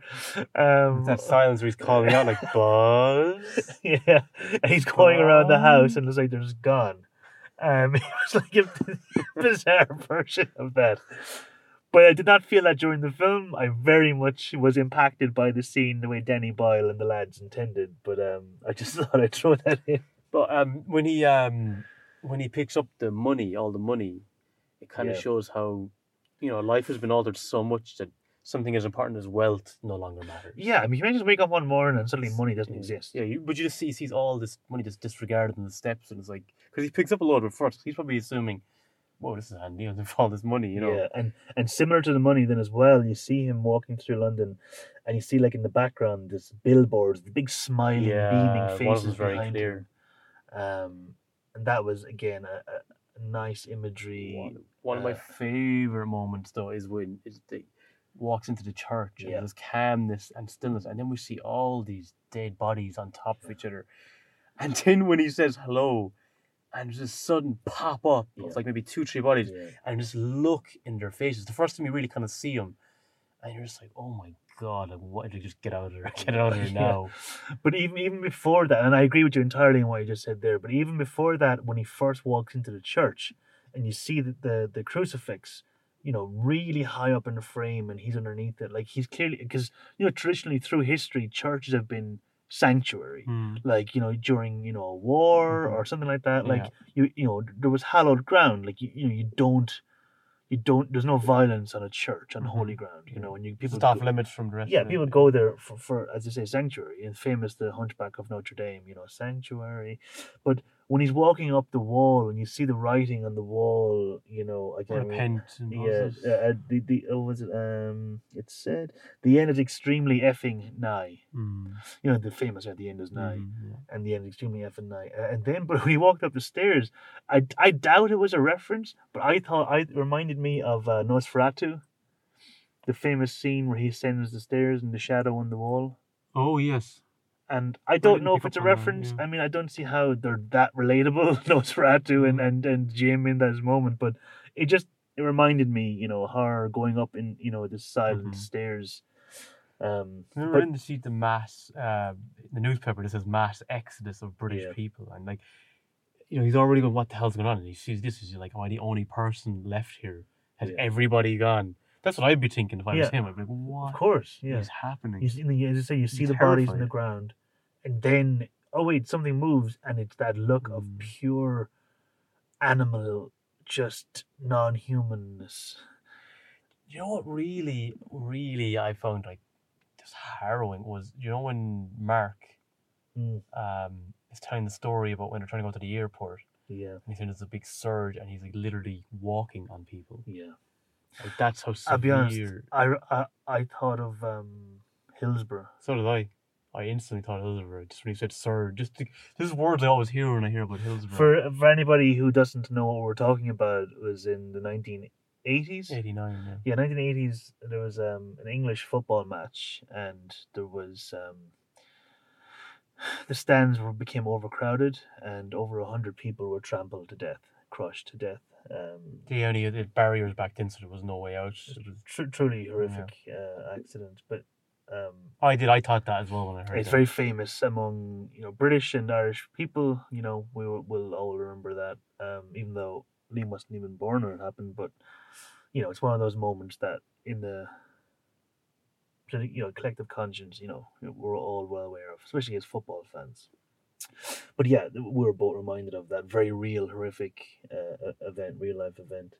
Um, That silence where he's calling out like Buzz. yeah, and he's going around the house and it's like there's gone. Um, it was like a bizarre version of that. But I did not feel that during the film. I very much was impacted by the scene the way Danny Boyle and the lads intended. But um, I just thought I'd throw that in. But um, when he um, when he picks up the money, all the money, it kind of Yeah. shows how you know life has been altered so much that something as important as wealth no longer matters. Yeah, I mean, you may just wake up one morning and suddenly money doesn't exist. Yeah, you, but you just see he sees all this money just disregarded in the steps, and it's like because he picks up a load of it first. He's probably assuming, "Whoa, this is handy." I'm all this money, you know. Yeah, and and similar to the money, then as well, you see him walking through London, and you see like in the background this billboards, the big smiling, beaming faces very behind clear. him. Um, and that was again a, a a nice imagery. One, one of my uh, favorite moments though is when is they walks into the church Yeah. and there's calmness and stillness, and then we see all these dead bodies on top of each other, and then when he says hello, and there's this sudden pop up, Yeah. it's like maybe two, three bodies, Yeah. and just look in their faces. The first time you really kind of see them, and you're just like, oh my god, like, what did you just get out of there? Get out of here Yeah. now. But even even before that, and I agree with you entirely in what you just said there. But even before that, when he first walks into the church, and you see the the, the crucifix, you know, really high up in the frame, and he's underneath it, like he's clearly because you know traditionally through history, churches have been sanctuary. Hmm. Like you know during you know a war Mhm. or something like that, like Yeah. you you know there was hallowed ground. Like you you know you don't you don't there's no violence on a church on Mhm. holy ground. You know and you people off go- limits from the rest. yeah, people go there for, for as I say, sanctuary. And famous the Hunchback of Notre Dame, you know, sanctuary. But when he's walking up the wall and you see the writing on the wall, you know, again, Repent. And all yeah, uh, uh, the the oh, was it um, it said the end is extremely effing nigh. Hmm. You know, the famous at the end is nigh, Mhm, yeah. and the end is extremely effing nigh. Uh, and then, but when he walked up the stairs, I I doubt it was a reference, but I thought I reminded me of uh, Nosferatu. The famous scene where he ascends the stairs and the shadow on the wall. Oh yes. And I don't didn't know if it's a up on that, reference. yeah. I mean, I don't see how they're that relatable, Nosferatu and, and, and Jim in that moment, but it just it reminded me, you know, her going up in, you know, the silent Mhm. stairs. Um Remember but- in the sheet the mass, uh, the newspaper that says mass exodus of British Yeah. people, and like, you know, he's already going, what the hell's going on? And he sees this, he's like, am I the only person left here? Has Yeah. everybody gone? That's what I'd be thinking if I was Yeah. him. I'd be like, what of course, is yeah. happening? You see, as I say, you see the bodies in the terrified. ground, and then oh wait, something moves, and it's that look of Mm. pure animal, just non-humanness. you know what really, really I found like just harrowing was, you know, when Mark Mm, um, is telling the story about when they're trying to go to the airport, yeah, and he's saying there's a big surge, and he's like literally walking on people. yeah. Like that's how severe. I'll be honest. I, I, I thought of um, Hillsborough. So did I. I instantly thought Hillsborough just when he said "sir," Just to, this is words I always hear when I hear about Hillsborough. For for anybody who doesn't know what we're talking about, it was in the nineteen eighties. eighty nine. Yeah. Yeah, nineteen eighties. There was um, an English football match, and there was um, the stands were became overcrowded, and over a hundred people were trampled to death, crushed to death. Um, They only had barriers back then, so there was no way out. It was, tr- truly horrific uh, accident, but um, I did. I thought that as well when I heard it's that. very famous among you know British and Irish people. You know, we will will all remember that, um, even though Liam wasn't even born when it happened. But you know, it's one of those moments that in the you know collective conscience, you know, we're all well aware of, especially as football fans. But yeah, we were both reminded of that very real, horrific uh, event, real life event.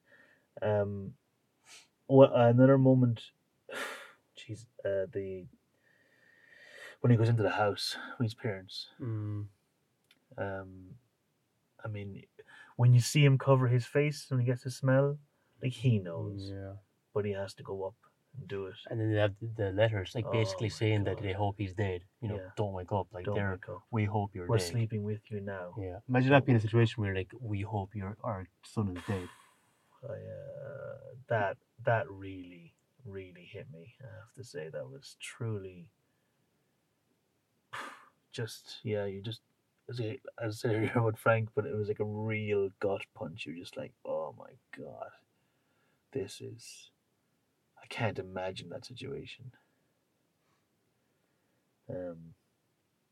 Um, well, another moment, jeez, uh, the when he goes into the house with his parents. Mm. Um, I mean, when you see him cover his face when he gets the smell, like he knows, Yeah. but he has to go up do it. And then they have the- letters, like Oh basically saying that they hope he's dead. You know, Yeah. don't wake up. Like Don't they're, wake up. we hope you're We're dead. sleeping with you now. Yeah. Imagine that being a situation where like we hope your our son is dead. I, uh, that that really really hit me. I have to say that was truly just yeah. You just as I said earlier with Frank, but it was like a real gut punch. You're just like, oh my god, this is. I can't imagine that situation. Um,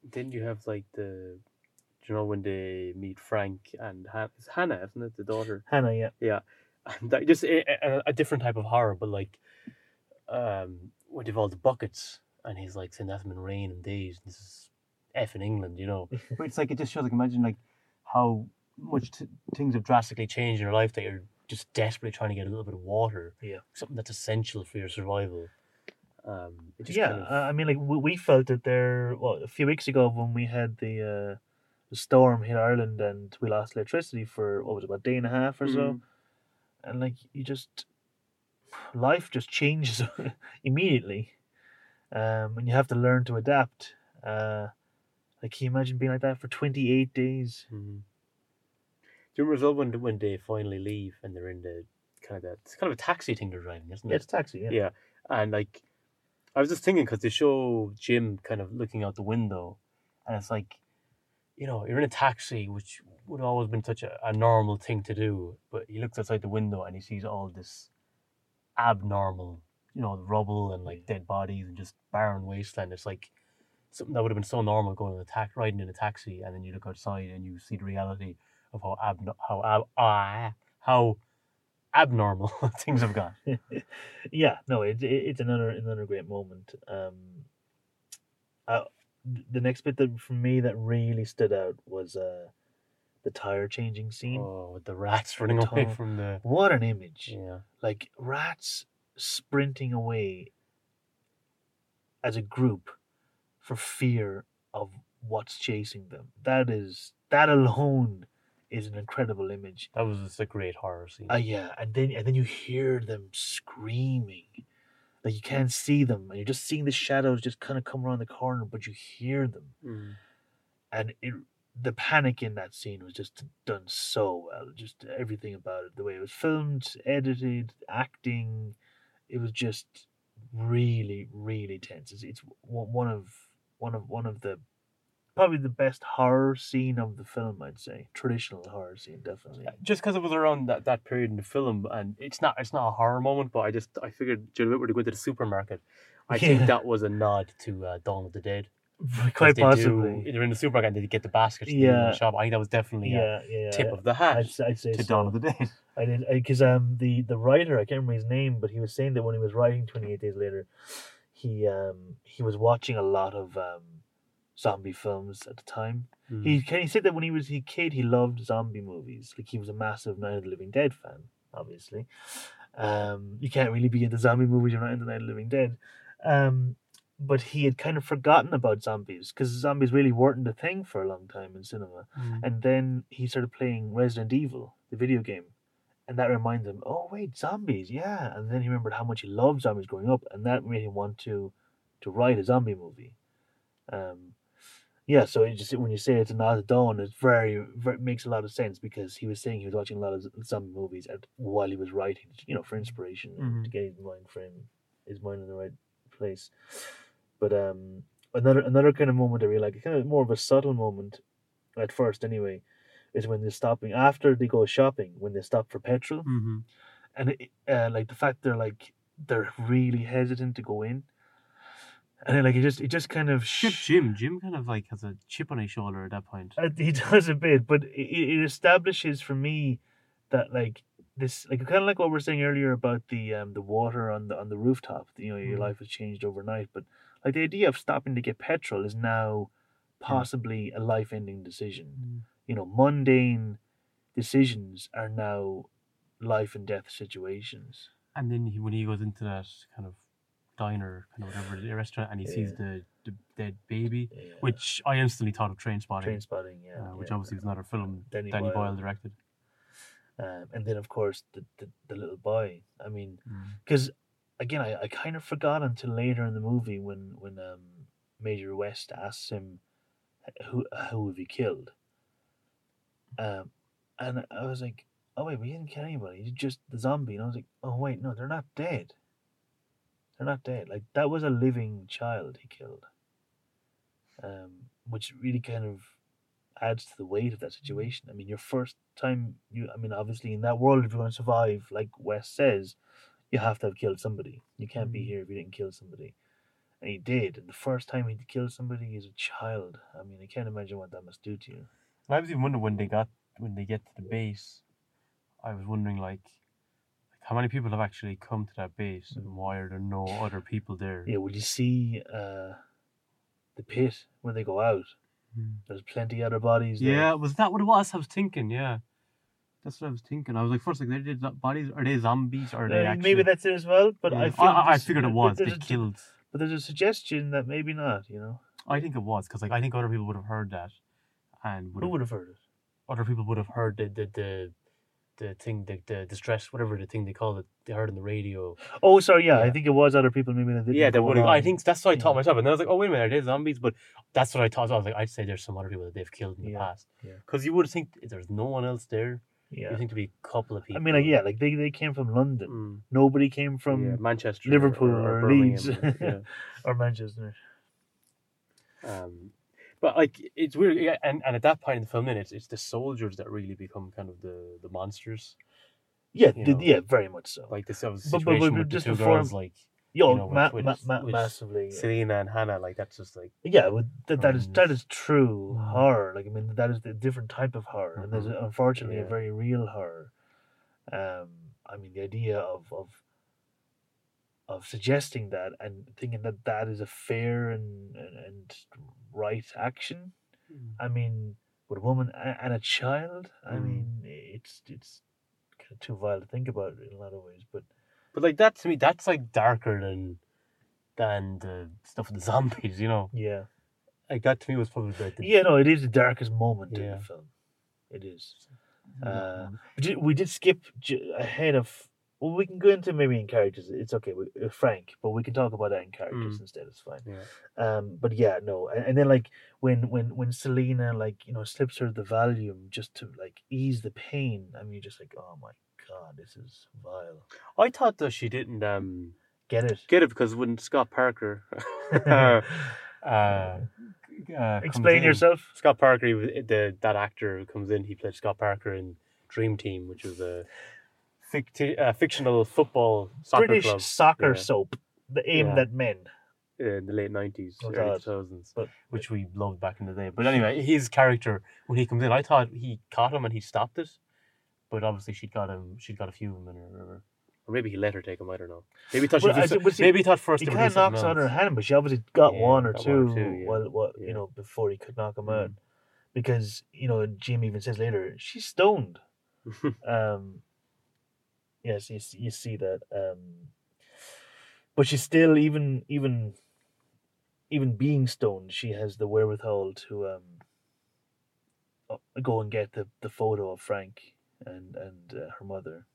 Didn't you have like the, do you know when they meet Frank and Han- it's Hannah, isn't it, the daughter? Hannah, yeah, yeah, And that, just a, a, a different type of horror, but like, um, when they've all the buckets, and he's like saying that's been raining days. This is f in England, you know. but it's like it just shows like imagine like how much t- things have drastically changed in your life that you're just desperately trying to get a little bit of water. Yeah. something that's essential for your survival. Um, it just yeah. kind of- I mean, like we, we felt it there. Well, a few weeks ago when we had the uh, the storm hit Ireland and we lost electricity for what was it, about a day and a half or so, Mhm. and like you just life just changes immediately, um, and you have to learn to adapt. Uh, like, can you imagine being like that for twenty eight days? Mhm. Do you remember when when they finally leave and they're in the kind of that it's kind of a taxi thing they're driving, isn't Yeah, it? it's a taxi. Yeah. Yeah, and like I was just thinking because they show Jim kind of looking out the window, and it's like, you know, you're in a taxi, which would have always been such a, a normal thing to do, but he looks outside the window and he sees all this abnormal, you know, rubble and like mm. dead bodies and just barren wasteland. It's like something that would have been so normal going in a tax, riding in a taxi, and then you look outside and you see the reality of how ab how ab ah, how abnormal things have gone. yeah, no, it, it, it's another another great moment. Um, the next bit that for me that really stood out was uh, the tire changing scene. Oh, with the rats running away from the What an image! yeah. Like rats sprinting away as a group for fear of what's chasing them. That is that alone is an incredible image. That was just a great horror scene. Uh, yeah, and then and then you hear them screaming, like you can't see them, and you're just seeing the shadows just kind of come around the corner, but you hear them, Mm. and it the panic in that scene was just done so well. Just everything about it, the way it was filmed, edited, acting, it was just really, really tense. It's, it's one one of one of one of the probably the best horror scene of the film. I'd say traditional horror scene, definitely. Just because it was around that, that period in the film, and it's not it's not a horror moment, but I just I figured Jill Whitworth to go into the supermarket. I Yeah. think that was a nod to uh, Dawn of the Dead. Quite they do- possibly. they're in the supermarket and they get the baskets. Yeah. Yeah. The shop. I think that was definitely a yeah, yeah. tip of the hat I'd, I'd say to so. Dawn of the Dead. I did because um the the writer I can't remember his name, but he was saying that when he was writing Twenty Eight Days Later, he um he was watching a lot of um zombie films at the time. Mm. He he said that when he was a kid, he loved zombie movies. Like he was a massive Night of the Living Dead fan. Obviously, um, you can't really be into zombie movies. You're not into Night of the Living Dead. Um, but he had kind of forgotten about zombies because zombies really weren't a thing for a long time in cinema. Mm. And then he started playing Resident Evil, the video game. And that reminded him, oh wait, zombies, yeah. And then he remembered how much he loved zombies growing up, and that made him want to to write a zombie movie. Um, yeah, so it just when you say it's a nod to Dawn, it's very, very it makes a lot of sense because he was saying he was watching a lot of zombie movies at, while he was writing, you know, for inspiration Mhm. to get his mind frame, his mind in the right place. But um, another another kind of moment I really like, kind of more of a subtle moment, at first anyway, is when they're stopping after they go shopping when they stop for petrol, Mhm. and it, uh, like the fact they're like they're really hesitant to go in, and then, like it just it just kind of sh- Jim. Jim kind of like has a chip on his shoulder at that point. uh, he does a bit, but it, it establishes for me that like this like kind of like what we are saying earlier about the um the water on the on the rooftop. You know, your Mhm. life has changed overnight, but like the idea of stopping to get petrol is now possibly a life ending decision. Mm. You know, mundane decisions are now life and death situations. And then he, when he goes into that kind of diner, kind of whatever the restaurant, and he sees the, the dead baby, Yeah. which I instantly thought of Trainspotting, train spotting, yeah, uh, which yeah. obviously is another film Danny Danny, Boyle. Boyle. directed. Um, and then of course the, the the little boy. I mean, Mm. because again, I, I kind of forgot until later in the movie when when um, Major West asks him, "Who who have you killed?" Um, and I was like, oh wait, we didn't kill anybody. He's just the zombie. And I was like, oh wait, no, they're not dead. They're not dead. Like that was a living child he killed. Um, which really kind of adds to the weight of that situation. I mean, your first time you, I mean, obviously in that world, if you're going to survive, like West says, you have to have killed somebody. You can't be Mm. here if you didn't kill somebody. And he did. And the first time he killed somebody as a child, I mean, I can't imagine what that must do to you. And I was even wondering when they got when they get to the base. I was wondering like how many people have actually come to that base and why are there no other people there? Yeah, will you see uh, the pit when they go out? Mm. There's plenty other bodies there. Yeah, was that what it was? I was thinking. Yeah, that's what I was thinking. I was like, first, like, they did bodies. Are they zombies? Or are they Uh, actually? maybe that's it as well, but Yeah. I I, I figured it was. They a, killed. but there's a suggestion that maybe not. You know, I think it was because like I think other people would have heard that, and would who would have heard it? other people would have heard the the the, the thing the, the distress whatever the thing they call it they heard on the radio. Oh, sorry. Yeah, I think it was other people. Maybe that didn't. yeah, go would. I think that's what I thought Yeah. myself, and then I was like, oh wait a minute, are they zombies? But that's what I thought. I was like, I'd say there's some other people that they've killed in the Yeah, past. yeah. Because you would think there's no one else there. Yeah. You think to be a couple of people. I mean, like, yeah, like they, they came from London. Mm. Nobody came from yeah, Manchester, Liverpool or, or Birmingham, Leeds. yeah. or Manchester. Um, but like it's weird, yeah, and, and at that point in the film, then it's it's the soldiers that really become kind of the the monsters. Yeah, You the- know. yeah, very much so. Like this was But- but- situation but the just two before- girls, like Yo, you know, ma- with- ma- ma- with massively. yeah. Selena and Hannah. Like that's just like Yeah, well, that, that is that is true Mm. horror. Like I mean, that is a different type of horror, and there's Mhm. unfortunately a very real horror. Um, I mean, the idea of of of suggesting that and thinking that that is a fair and and, and right action. I mean, with a woman and a child. I Mm. mean, it's it's kind of too vile to think about in a lot of ways, but But like that to me, that's like darker than than the stuff with the zombies. You know, yeah, like that to me was probably like the yeah. No, it is the darkest moment in the film. It is. Uh, We did, we did skip j- ahead of. Well, we can go into maybe in characters. It's okay, with uh, Frank, but we can talk about that in characters Mm. instead. It's fine. yeah. Um, but yeah, no, and, and then like when when when Selena like you know slips her the Valium just to like ease the pain. I mean, you're just like, oh my god, this is vile. I thought that she didn't um Get it? get it because when Scott Parker uh, uh, comes Explain in- yourself. Scott Parker, he was, the that actor who comes in, he played Scott Parker in Dream Team, which was a ficti- uh, fictional football soccer British club soccer Yeah. soap, the aim Yeah. at men. in the late nineties, Oh, early God. two thousands, But which we loved back in the day. But anyway, his character when he comes in, I thought he caught him and he stopped it, but obviously she got him. She got a few of them in her, or, or maybe he let her take him. I don't know. Maybe he thought she Well, was said- just, but see, maybe he thought first he they were kind of doing something knocks on her else. hand, but she obviously got Yeah, one or got two. one or two, yeah. Well, what Yeah. you know before he could knock him Mm. out, because you know Jim even says later she's stoned. um, yes, you you see that. Um, but she's still even even even being stoned, she has the wherewithal to um go and get the, the photo of Frank and and uh, her mother.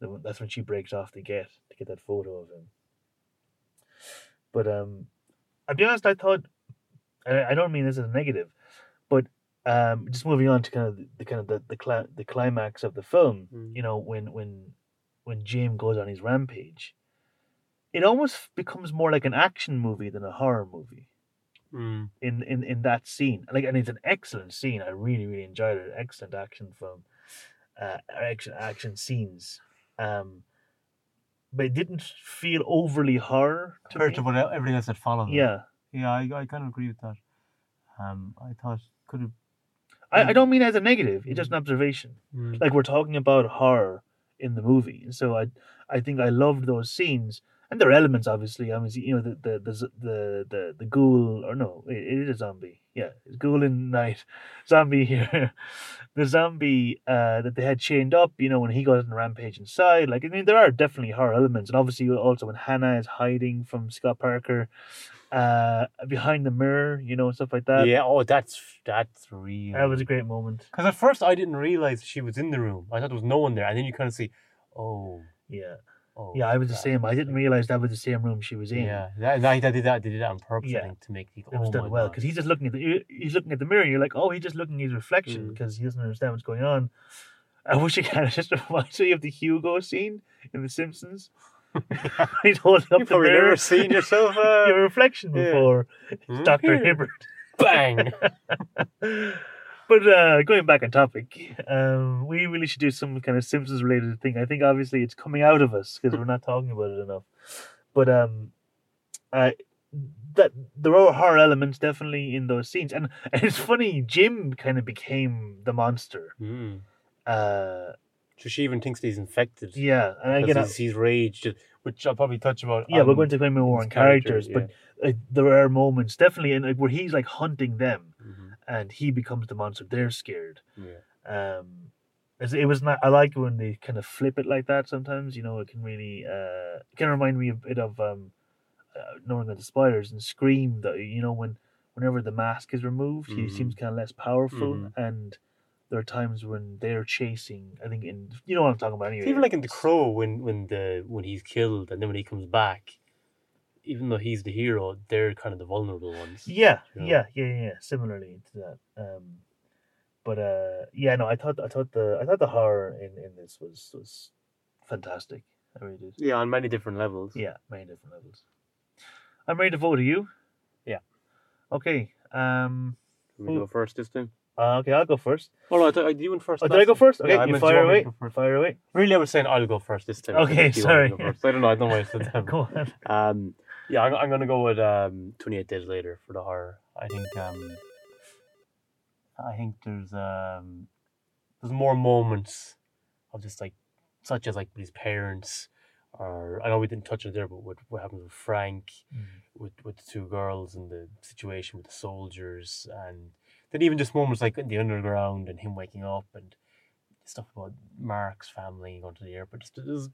That's when she breaks off to get to get that photo of him. But um, I'll be honest. I thought, I, I don't mean this as a negative, um, just moving on to kind of the, the kind of the the, cli- the climax of the film. Mm. You know, when when when Jim goes on his rampage, it almost becomes more like an action movie than a horror movie Mm. in in in that scene. Like, and it's an excellent scene. I really really enjoyed it. Excellent action film, uh, action action scenes. Um, but it didn't feel overly horror to Compared me. to what everything else that followed. yeah, yeah, I, I kind of agree with that. Um, I thought could have. I, I don't mean as a negative. It's just an observation. Mm. Like we're talking about horror in the movie, so I I think I loved those scenes. And there are elements, obviously. I mean, you know, the the the the the, the ghoul, or no, it, it is a zombie. Yeah, it's ghoul in night, zombie here. the zombie uh, that they had chained up, you know, when he goes on a rampage inside. Like, I mean, there are definitely horror elements, and obviously also when Hannah is hiding from Scott Parker, uh, behind the mirror, you know, stuff like that. yeah. Oh, that's that's real. that was a great moment. Because at first I didn't realize she was in the room. I thought there was no one there, and then you kind of see, oh, Yeah, oh. yeah, I was the that- same. I didn't realize that was the same room she was in. Yeah, that, that, they did that. They did that on purpose. Yeah. I think to make people. it was oh done well because he's just looking at the he's looking at the mirror. and You're like, oh, he's just looking at his reflection Mm. because he doesn't understand what's going on. I wish it kind of just reminds me of the Hugo scene in The Simpsons. He's holding up You've the probably mirror. never seen yourself. Uh, your reflection yeah. before Hmm? Doctor Here. Hibbert. Bang. but uh, going back on topic, um, we really should do some kind of Simpsons related thing. I think obviously it's coming out of us because we're not talking about it enough. But um, uh, that there are horror elements definitely in those scenes, and, and it's funny. Jim kind of became the monster. Mm. Uh, So she even thinks that he's infected. yeah, and again, he's, he's raged, which I'll probably touch about. yeah, we're going to explain more on characters, character, but uh, there are moments definitely in like where he's like hunting them, Mhm. and he becomes the monster. They're scared. Yeah. um it was not i like when they kind of flip it like that sometimes you know it can really uh it can remind me a bit of um uh, knowing the spiders and scream that you know when whenever the mask is removed he Mhm. seems kind of less powerful Mhm. and there are times when they're chasing i think in you know what i'm talking about anyway It's even like in the Crow when when the when he's killed and then when he comes back, even though he's the hero, they're kind of the vulnerable ones. yeah you know. yeah yeah yeah yeah, similarly to that um but uh yeah no i thought i thought the i thought the horror in in this was was fantastic i really did Yeah, on many different levels. Yeah, many different levels. I'm ready to vote. Are you? Yeah. Okay. Um. Can we go first this time? Uh, okay, I'll go first. Oh no, I thought you went first. Oh, did I go first? Okay, I you fire you away. to go. Fire away. Really, I was saying I'll go first this time. Okay, if you want me to sorry. go. I don't know. I don't know why I said that. Go on. Um, yeah, I'm, I'm gonna go with um, 28 Days Later for the horror. I think um, I think there's um, there's more moments of just like such as like with his parents, or I know we didn't touch it there, but what what happens with Frank, with with the two girls and the situation with the soldiers, and then even just moments like in the underground and him waking up and stuff about Mark's family going to the airport. Just, there's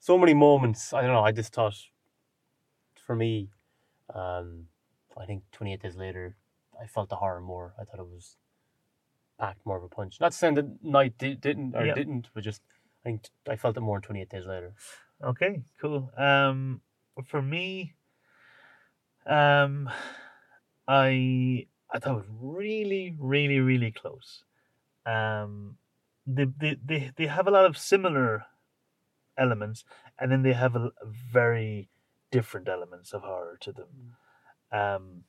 so many moments. I don't know. I just thought, for me, um, I think 28 days later, I felt the horror more. I thought it was packed more of a punch. Not saying that Night di- didn't or Yeah. didn't, but just I think I felt it more 28 days later. Okay. Cool. Um. For me, um, I I thought it was really, really, really close. Um, they they they, they have a lot of similar elements, and then they have a, a very different elements of horror to them. Um,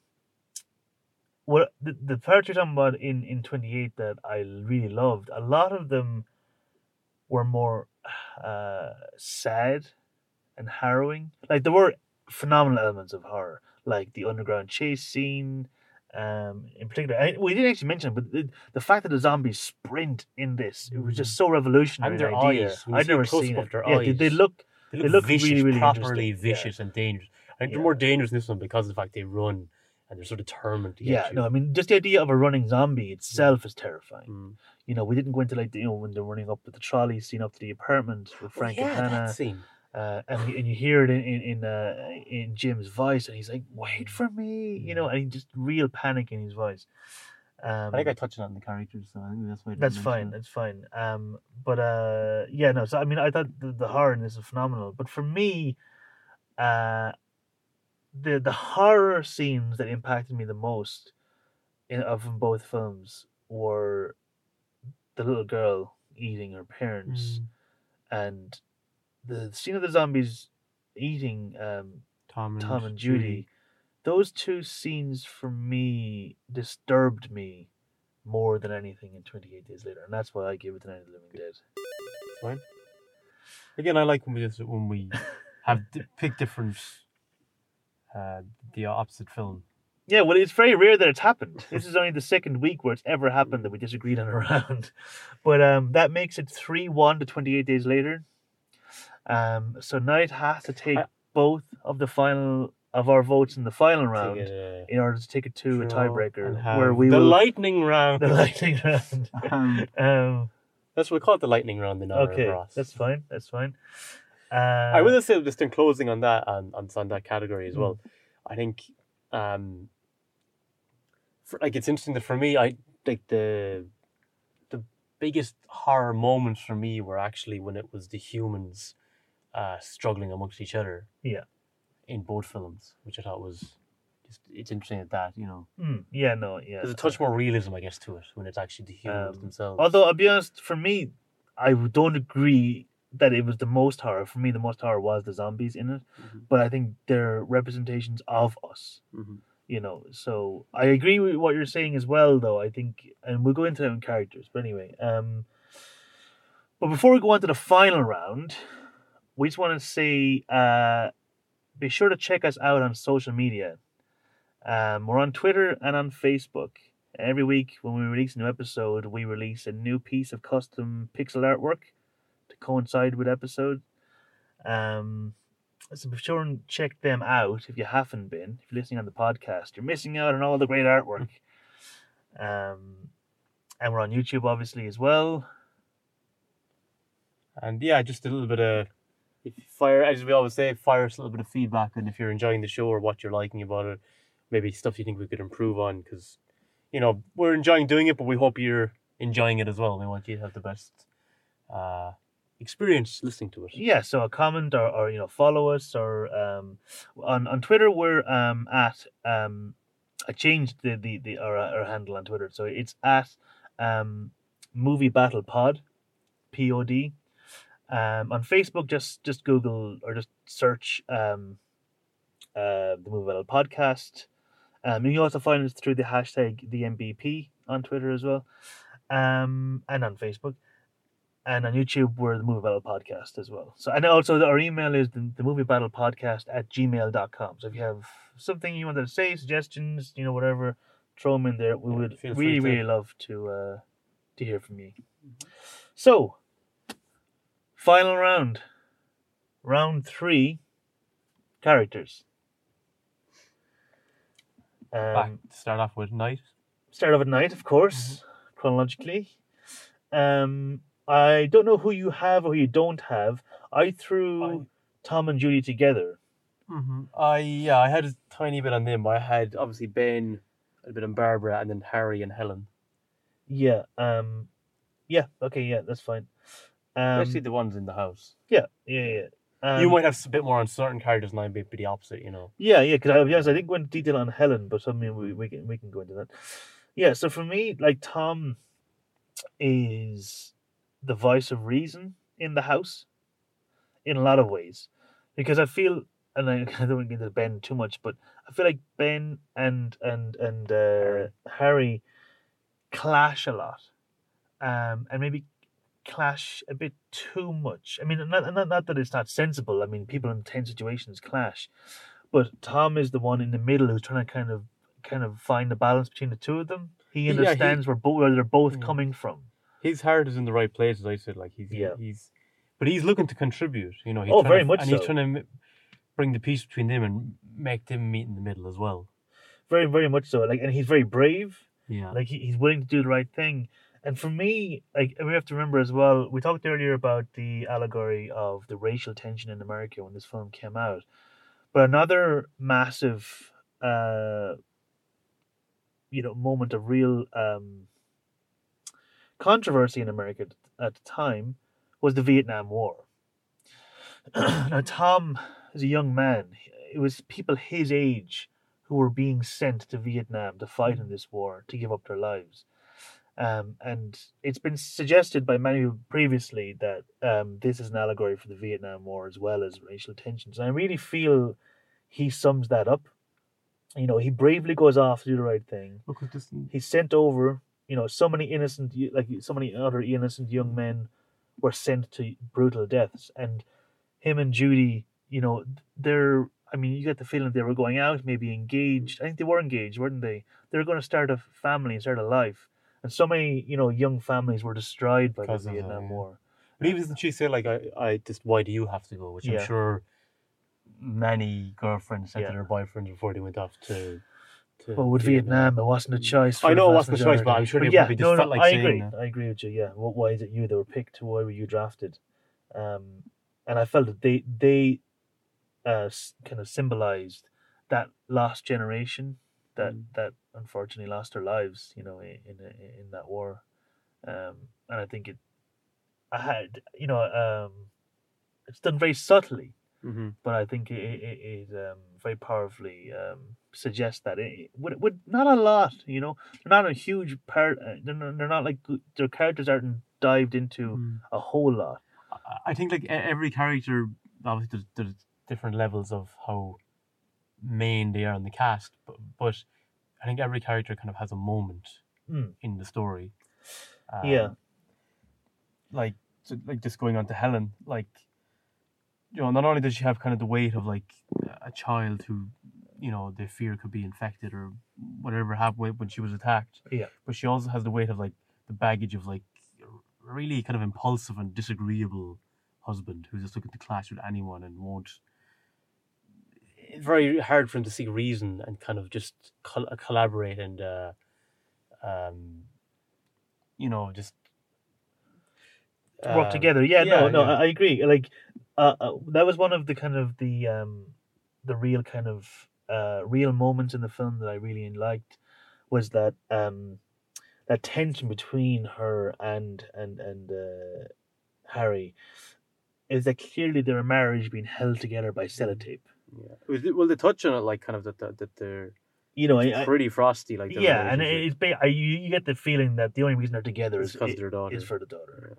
what the, the part you're talking about in in 28 that I really loved, a lot of them were more uh, sad and harrowing. Like there were phenomenal elements of horror, like the underground chase scene. Um, in particular, I, we didn't actually mention it, but the, the fact that the zombies sprint in this, it was just so revolutionary. And their idea. eyes. I'd never seen it. yeah, they, they look They They look, look vicious, really, really properly interesting, yeah. vicious and dangerous. I think Yeah. they're more dangerous in this one because of the fact they run and they're so determined to get yeah, you. no, I mean, just the idea of a running zombie itself is terrifying. Mm. You know, we didn't go into like the, you know when they're running up with the trolley scene up to the apartment with Oh, Frank yeah, and Hannah, that scene. Uh, and you- and you hear it in in in, uh, in Jim's voice, and he's like, "Wait for me," you know, and he just real panic in his voice. Um, I think I touched on the characters, so I think that's why. That's fine. it. That's fine. Um, but uh, yeah, no. So I mean, I thought the, the horror in this is phenomenal. But for me, uh, the the horror scenes that impacted me the most in of both films were the little girl eating her parents Mm. and the scene of the zombies eating um, Tom and, Tom and Judy. Those two scenes for me disturbed me more than anything in 28 Days Later, and that's why I gave it to Night of the Living Dead. Fine. Again, I like when we just when we have di- pick different, uh, the opposite film. Yeah, well, it's very rare that it's happened. This is only the second week where it's ever happened that we disagreed on a round. But um, that makes it 3 1 to 28 Days Later. Um, so Night has to take I- both of the final of our votes in the final round in order to take it to a tiebreaker where we the will lightning round. the lightning round. Um, Um, that's what we call it, the lightning round The okay, that's fine. That's fine. Uh, I will say just in closing on that on, on, on that category as Mm. well. I think um for, like it's interesting that for me I like the the biggest horror moments for me were actually when it was the humans uh struggling amongst each other. Yeah. In both films, which I thought was just it's interesting at that, you know. Mm, yeah, no, yeah. There's a touch more realism I guess to it when it's actually the humans Um, themselves. Although I'll be honest, for me, I don't agree that it was the most horror. For me, the most horror was the zombies in it, Mhm. but I think they're representations of us. Mhm. You know, so I agree with what you're saying as well, though. I think, and we'll go into that in characters. But anyway, um, but before we go on to the final round, we just want to say, uh, be sure to check us out on social media. Um, we're on Twitter and on Facebook. Every week when we release a new episode, we release a new piece of custom pixel artwork to coincide with episode. Um, so be sure and check them out if you haven't been. If you're listening on the podcast, you're missing out on all the great artwork. Um, and we're on YouTube obviously as well. And yeah, just a little bit of if fire as we always say, fire us a little bit of feedback and if you're enjoying the show or what you're liking about it, maybe stuff you think we could improve on because you know we're enjoying doing it, but we hope you're enjoying it as well. We want you to have the best uh, experience listening to it. Yeah, so a comment or, or you know follow us or um, on on Twitter we're um, at um, I changed the the, the our, our handle on Twitter so it's at um, Movie Battle Pod P O D. Um, on Facebook just just Google or just search um, uh, the Movie Battle Podcast. Um, you can also find us through the hashtag the MBP on Twitter as well, um, and on Facebook and on YouTube we're the Movie Battle Podcast as well. So and also our email is the, the Movie Battle Podcast at gmail.com. So if you have something you wanted to say, suggestions, you know, whatever, throw them in there. We would really, to. really love to uh to hear from you. So final round. Round three characters. Um, to start off with night. start off at night, of course, chronologically. Um, I don't know who you have or who you don't have. I threw I- Tom and Judy together. Mm-hmm. I yeah, I had a tiny bit on them. I had obviously Ben, a bit on Barbara, and then Harry and Helen. Yeah. Um. Yeah. Okay. Yeah. That's fine. Um, Especially the ones in the house. yeah. Yeah. Yeah. Um, you might have a bit more on certain characters, and I'd be be the opposite. You know. Yeah, yeah, because I yes, I didn't go into detail on Helen, but I mean we, we can we can go into that. Yeah, so for me, like Tom is the voice of reason in the house in a lot of ways. Because I feel and I, I don't want to get into Ben too much, but I feel like Ben and and and uh, Harry. Harry clash a lot. Um and maybe clash a bit too much. I mean, not, not not that it's not sensible. I mean, people in tense situations clash, but Tom is the one in the middle who's trying to kind of kind of find the balance between the two of them. He Yeah, he- understands where both where they're both Yeah. coming from. His heart is in the right place, as I said. Like he's Yeah. he's, but he's looking to contribute. You know. He's Oh, very to, much And so. he's trying to bring the peace between them and make them meet in the middle as well. Very very much so. Like, and he's very brave. Yeah. Like he, he's willing to do the right thing. And for me, like we have to remember as well, we talked earlier about the allegory of the racial tension in America when this film came out. But another massive uh you know, moment of real um controversy in America at the time was the Vietnam War. now Tom is a young man. It was people his age who were being sent to Vietnam to fight in this war, to give up their lives. Um, and it's been suggested by many previously that um, this is an allegory for the Vietnam War as well as racial tensions. And I really feel he sums that up. You know, he bravely goes off to do the right thing. Look at this. He's sent over. You know, so many innocent, like so many other innocent young men were sent to brutal deaths, and him and Judy, you know, they're. I mean, you get the feeling they were going out, maybe engaged. I think they were engaged, weren't they? They were going to start a family and start a life, and so many, you know, young families were destroyed by the Because of that, Vietnam yeah. War. But even doesn't she say like I, I just why do you have to go? Which Yeah. I'm sure many girlfriends said Yeah. to their boyfriends before they went off to. to But with Vietnam, it wasn't a choice. I know it wasn't a choice, but. I'm sure they yeah, probably just no, felt no, like I agree. that. I agree with you. Yeah, Wh- why is it you that were picked? Why were you drafted? Um, and I felt that they they uh, kind of symbolized that last generation that Mm. that unfortunately lost their lives. You know, in in, in that war. Um, and I think it, I had you know, um, it's done very subtly hmm but I think it, it, it um, very powerfully um, suggests that it, would with not a lot, you know, they're not a huge part. uh, They're not, they're not like their characters aren't dived into Mm. a whole lot. I- think like every character obviously there's, there's different levels of how main they are in the cast, but, but I think every character kind of has a moment Mm. in the story. Um, Yeah. Like so, like just going on to Helen, like you know, not only does she have kind of the weight of like a child who, you know, they fear could be infected or whatever happened when she was attacked. Yeah. But she also has the weight of like the baggage of like a really kind of impulsive and disagreeable husband who's just looking to clash with anyone and won't. Very hard for him to see reason and kind of just col- collaborate and, uh, um, you know, just work uh, together. Yeah, no, yeah, no, yeah. I I agree. Like uh, uh, that was one of the kind of the um the real kind of uh real moments in the film that I really liked was that um that tension between her and and and uh, Harry is that clearly their marriage being held together by sellotape. Yeah. Well, they- Well, they touch on it like kind of that that, that they're You know, I, pretty frosty, like yeah, and it's ba- I, you, you get the feeling that the only reason they're together is, 'cause i- their daughter. is for the daughter.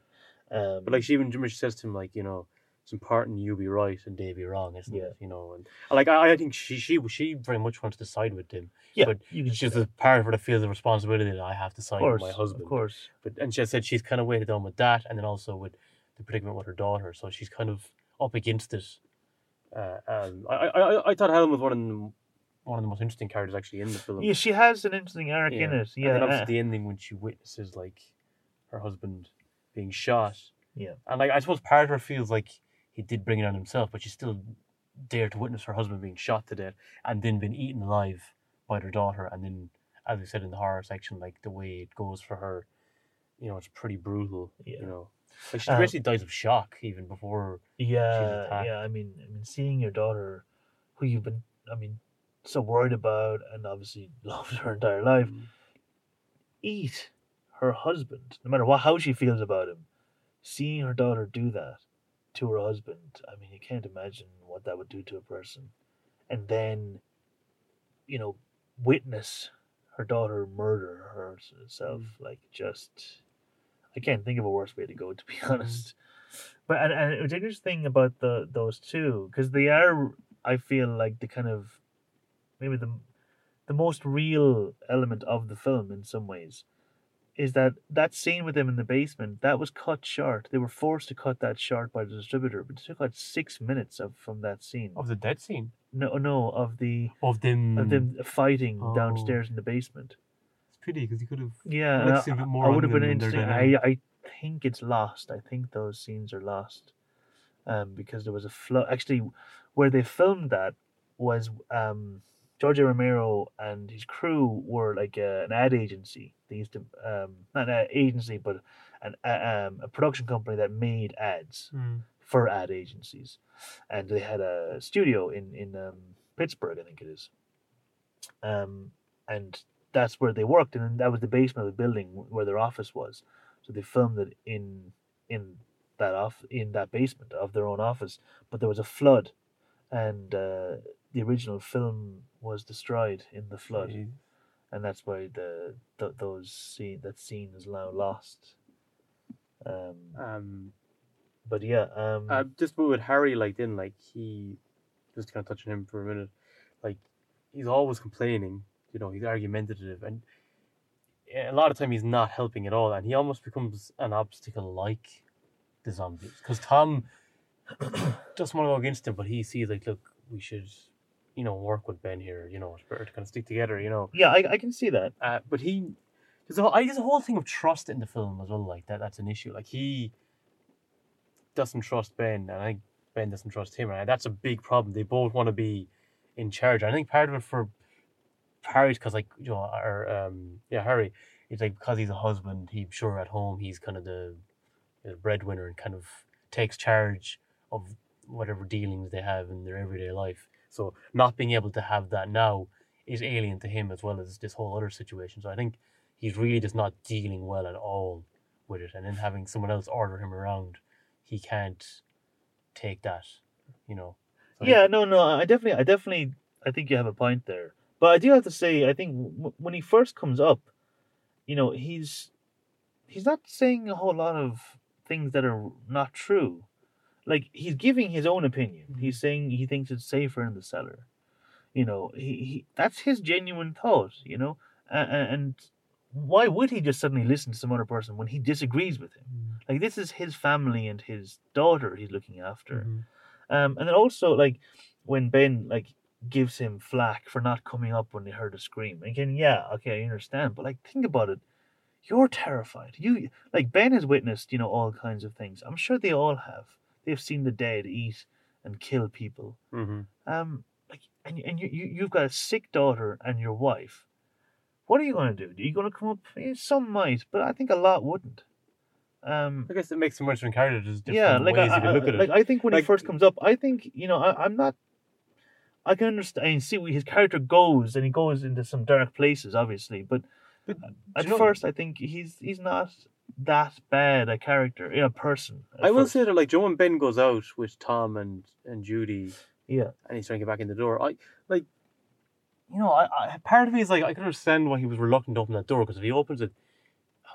Um, But like she even she says to him like you know it's important you be right and they be wrong, isn't Yeah. it? You know, and like I, I think she she she very much wants to side with him. yeah, but She's the part of her that feels the responsibility that I have to side course, with my husband. of course. But and she said she's kind of weighted down with that, and then also with the predicament with her daughter. So she's kind of up against it. Uh, um, I, I I I thought Helen was one of the one of the most interesting characters actually in the film. Yeah, she has an interesting arc in Yeah. it. And Yeah, uh, obviously the ending when she witnesses like her husband being shot. Yeah. And like I suppose part of her feels like he did bring it on himself, but she still dared to witness her husband being shot to death and then been eaten alive by their daughter and then as we said in the horror section, like the way it goes for her, you know, it's pretty brutal. Yeah. You know. Like she Um, basically dies of shock even before yeah, attacked. yeah. I mean, I mean, seeing your daughter, who you've been, I mean, so worried about, and obviously loved her entire life, eat her husband, no matter what how she feels about him. Seeing her daughter do that to her husband, I mean, you can't imagine what that would do to a person. And then, you know, witness her daughter murder herself, like just, I can't think of a worse way to go, to be mm-hmm. honest. But and, and it's interesting about the those two because they are, I feel like the kind of, maybe the, the most real element of the film in some ways is that that scene with them in the basement that was cut short. They were forced to cut that short by the distributor, but it took out six minutes of from that scene. of the dead scene. No, no, of the Of them of them fighting Oh. downstairs in the basement. Pity because you could have Yeah, I'd and like I, to see a bit more I would have been interesting. I. I think it's lost. I think those scenes are lost, um, because there was a flood. Actually, where they filmed that was um, George Romero and his crew were like uh, an ad agency. They used to um, not an agency, but an a, um, a production company that made ads for ad agencies, and they had a studio in in um, Pittsburgh, I think it is. Um, and that's where they worked, and that was the basement of the building where their office was. So they filmed it in in that off in that basement of their own office. But there was a flood, and uh, the original film was destroyed in the flood, Jeez. and that's why the, th those scene that scene is now lost. Um, Um but yeah, um, Uh, just with Harry, like then, like he, just kind of touching him for a minute, like he's always complaining. You know, he's argumentative, and a lot of time he's not helping at all, and he almost becomes an obstacle like the zombies. Because Tom doesn't want to go against him, but he sees like, look, we should, you know, work with Ben here. You know, it's better to kind of stick together. You know, yeah, I, I can see that. uh, but he there's a whole, there's a whole thing of trust in the film as well. Like that, that's an issue. Like he doesn't trust Ben, and I think Ben doesn't trust him. And that's a big problem. They both want to be in charge. I think part of it for Harry's because like you know, or um, yeah, Harry. It's like because he's a husband, he's sure at home he's kind of the, the breadwinner and kind of takes charge of whatever dealings they have in their everyday life. So not being able to have that now is alien to him as well as this whole other situation. So I think he's really just not dealing well at all with it. And then having someone else order him around, he can't take that, you know. So yeah, no, no, I definitely, I definitely, I think you have a point there. But I do have to say, I think w- when he first comes up, you know, he's he's not saying a whole lot of things that are not true. Like he's giving his own opinion. He's saying he thinks it's safer in the cellar. You know, he, he that's his genuine thought. You know, and, and why would he just suddenly listen to some other person when he disagrees with him? Like this is his family and his daughter he's looking after. Mhm. Um, and then also like when Ben like gives him flack for not coming up when they heard a scream. Again, yeah, okay, I understand, but like think about it. You're terrified. You like Ben has witnessed, you know, all kinds of things. I'm sure they all have. They've seen the dead eat and kill people. Mhm. Um, like, and and you, you you've got a sick daughter and your wife. What are you going to do? Are you going to come up? Some might, but I think a lot wouldn't. Um, I guess it makes him much. Different yeah, like ways I, you can I- look at like it. I think when Like- he first comes up, I think you know I, I'm not. I can understand and see where his character goes, and he goes into some dark places, obviously. But But at you know- first, I think he's he's not that bad a character, a person. I will first. say that, like, Joe and Ben goes out with Tom and and Judy, yeah, and he's trying to get back in the door. I like, you know, I, I part of me is like, I can understand why he was reluctant to open that door because if he opens it,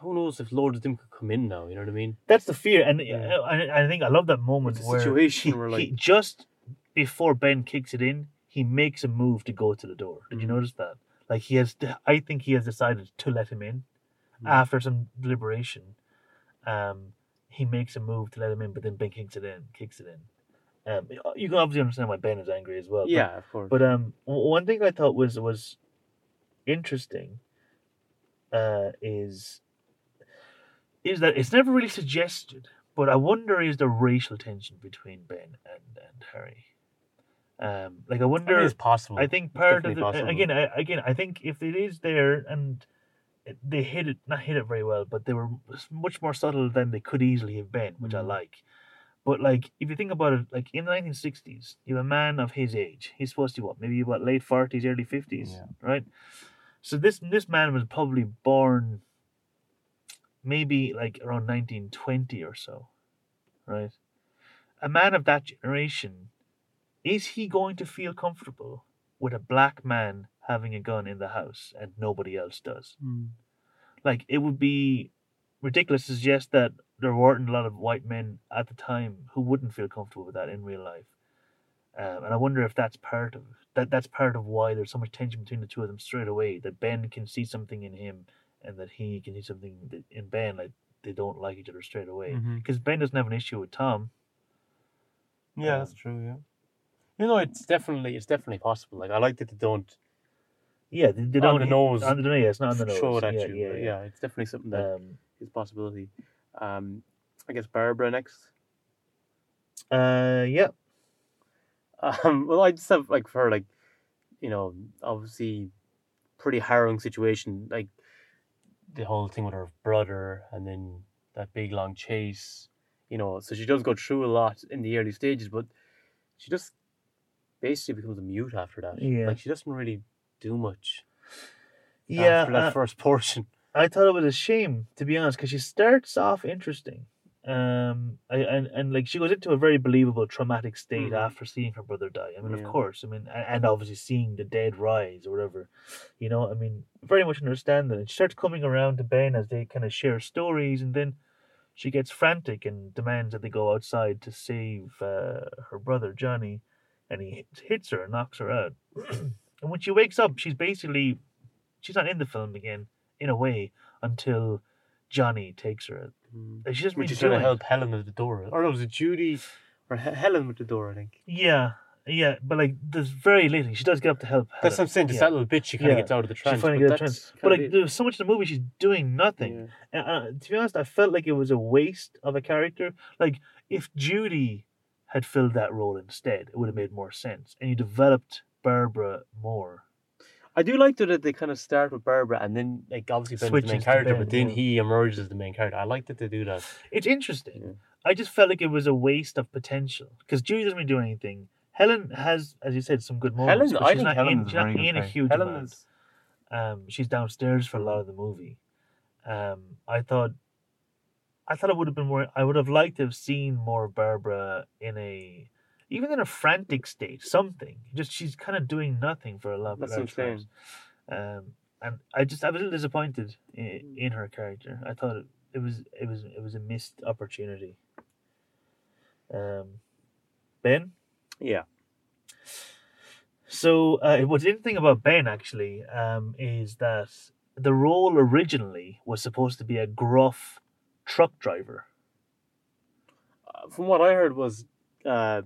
who knows if Lord of them could come in now. You know what I mean? that's the fear, and Yeah. I, I think I love that moment It's where situation he, where, he- just before Ben kicks it in, he makes a move to go to the door. Did you Mhm. notice that? Like he has, I think he has decided to let him in Mhm. after some deliberation. Um, he makes a move to let him in, but then Ben kicks it in. Kicks it in. Um, you can obviously understand why Ben is angry as well. but- yeah, of course. but um, one thing I thought was was interesting uh, is is that it's never really suggested, but I wonder is there racial tension between Ben and and Harry. Um, like I I wonder. mean, it's possible. I think part of the possible. again, I, again, I think if it is there and they hit it, not hit it very well, but they were much more subtle than they could easily have been, which I Mhm. like. But like, if you think about it, like in the 1960s, you have a man of his age. He's supposed to be what, maybe what, late 40s, early 50s, Yeah. right? So this this man was probably born maybe like around 1920 or so, right? A man of that generation, is he going to feel comfortable with a black man having a gun in the house and nobody else does? Mm. Like it would be ridiculous to suggest that there weren't a lot of white men at the time who wouldn't feel comfortable with that in real life. Um, and I wonder if that's part of that. That's part of why there's so much tension between the two of them straight away. That Ben can see something in him, and that he can see something in Ben. Like they don't like each other straight away. Because Ben doesn't have an issue with Tom. Yeah, Um, that's true. Yeah. You know, it's definitely it's definitely possible. Like I like that they don't Yeah, they, they don't the nose, On the yeah, it's not on the nose. show it at yeah, you. Yeah, yeah. yeah, it's definitely something that Um, is a possibility. Um, I guess Barbara next. uh, yeah. Um, well, I just have like for like, you know, obviously, pretty harrowing situation. Like the whole thing with her brother, and then that big long chase. You know, so she does go through a lot in the early stages, but she just basically becomes a mute after that. Yeah. like she doesn't really do much. Yeah, after that uh, first portion. I thought it was a shame to be honest, because she starts off interesting, um, I, and and like she goes into a very believable traumatic state Mhm. after seeing her brother die. I mean, Yeah. of course, I mean, a- and obviously seeing the dead rise or whatever, you know. I mean, very much understand that. And she starts coming around to Ben as they kind of share stories, and then she gets frantic and demands that they go outside to save uh, her brother Johnny, and he hits- her and knocks her out. and when she wakes up, she's basically she's not in the film again in a way until Johnny takes her out. Mm. She really she's do trying to help Helen at the door, or no, was it Judy or He- Helen with the door? I think. Yeah, yeah, but like there's very little. She does get up to help. That's what. I'm saying. Just yeah. that little bit she kind of Yeah. gets out of the She trance. finally but gets a that's trance. But like there's so much in the movie she's doing nothing. Yeah. And, uh, to be honest, I felt like it was a waste of a character. Like if Judy had filled that role instead, it would have made more sense, and you developed Barbara more. I do like though that they kind of start with Barbara and then like obviously Ben's the main Switches to character, Ben, but then yeah. he emerges as the main character. I like that they do that. It's interesting. Yeah. I just felt like it was a waste of potential because Judy doesn't really do anything. Helen has, as you said, some good moments. Helen, but I she's think not Helen in, is she's a not very good in a character. huge Helen amount. is Um, she's downstairs for a lot of the movie. Um, I thought, I thought it would have been more. I would have liked to have seen more Barbara in a, even in a frantic state. Something. Just she's kind of doing nothing for a lot. That's I'm large parts. Um, and I just I was a little disappointed in, in her character. I thought it, it was it was it was a missed opportunity. Um, Ben. Yeah. So uh, what's interesting about Ben actually um, is that the role originally was supposed to be a gruff truck driver. Uh, from what I heard was, uh,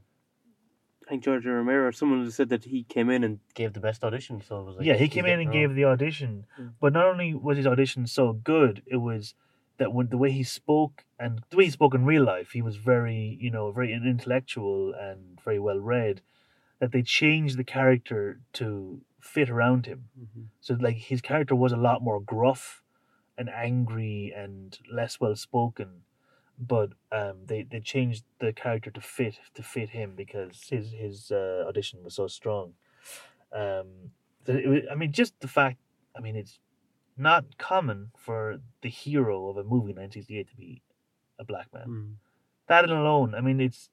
I think George Romero, someone said that he came in and gave the best audition. So it was like yeah, he came in and gave the audition, Mm. but not only was his audition so good, it was that when the way he spoke and the way he spoke in real life, he was very, you know, very intellectual and very well read. That they changed the character to fit around him. Mhm. So like his character was a lot more gruff and angry and less well spoken. But um, they, they changed the character to fit to fit him because his his uh, audition was so strong. Um, so it, wa- I mean, just the fact. I mean, it's not common for the hero of a movie in 1968 to be a black man. Mm. That alone, I mean, it's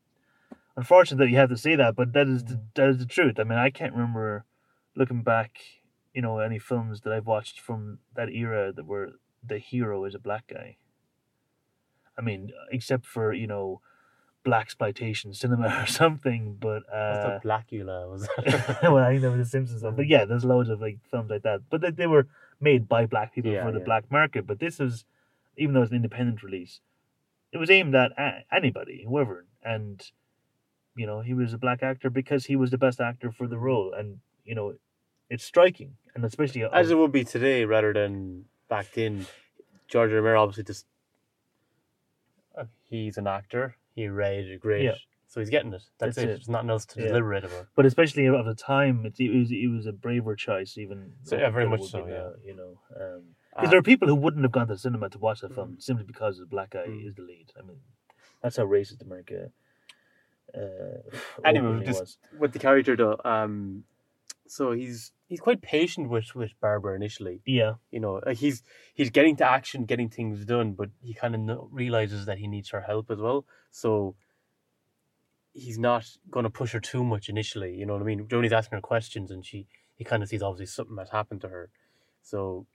unfortunate that you have to say that, but that is the, Mm. that is the truth. I mean, I can't remember looking back, you know, any films that I've watched from that era that were the hero is a black guy. I mean, except for you know, blaxploitation cinema or something. But What's uh, the Blacula was? well, I think that was the Simpsons one. But yeah, there's loads of like films like that. But they, they were made by black people Yeah, for the yeah. black market. But this was, even though it's an independent release, it was aimed at anybody, whoever. And, you know, he was a black actor because he was the best actor for the role. And, you know, it's striking. And especially of- As it would be today, rather than back then. George Romero obviously just uh, he's an actor. He read it great, Yeah. so he's getting it. That's, That's it. it. There's nothing else to Yeah. deliberate about. but especially of the time, it, it was it was a braver choice, even. So, yeah, very much so, yeah. you know, um, Uh, Because there are people who wouldn't have gone to the cinema to watch that film simply because the black guy Mm. is the lead. I mean, that's how racist America. Uh, Anyway, just- was. with the character though, um, so he's he's quite patient with with Barbara initially. yeah, You know, like he's he's getting to action, getting things done, but he kind of realizes that he needs her help as well. So he's not going to push her too much initially. You know what I mean? He's asking her questions, and she he kind of sees obviously something has happened to her. So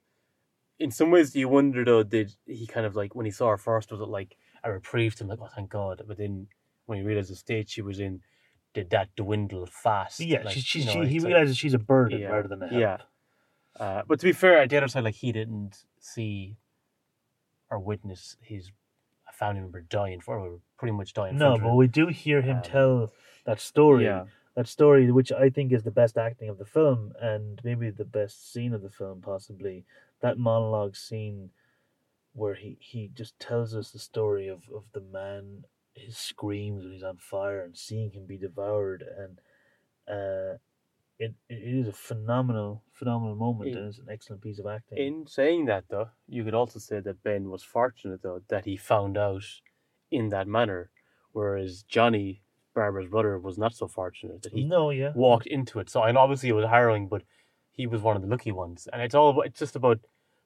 in some ways, you wonder though, did he kind of like when he saw her first, was it like a reprieve to him, like oh thank God? But then when he realized the state she was in, did that dwindle fast? yeah. Like, she, she, you know, she, he it's like- realizes she's a burden Yeah, rather than a help. yeah. uh, but to be fair, at the other side, like he didn't see or witness his family member dying for or pretty much dying. No, but we do hear him Um, tell that story. yeah, That story, which I think is the best acting of the film, and maybe the best scene of the film, possibly. That monologue scene where he, he just tells us the story of, of the man, his screams when he's on fire, and seeing him be devoured, and uh, it it is a phenomenal phenomenal moment, It- and it's an excellent piece of acting. In saying that, though, you could also say that Ben was fortunate, though, that he found out in that manner, whereas Johnny, Barbara's brother, was not so fortunate that he no, yeah, walked into it. So, and obviously it was harrowing, but he was one of the lucky ones. And it's all about, it's just about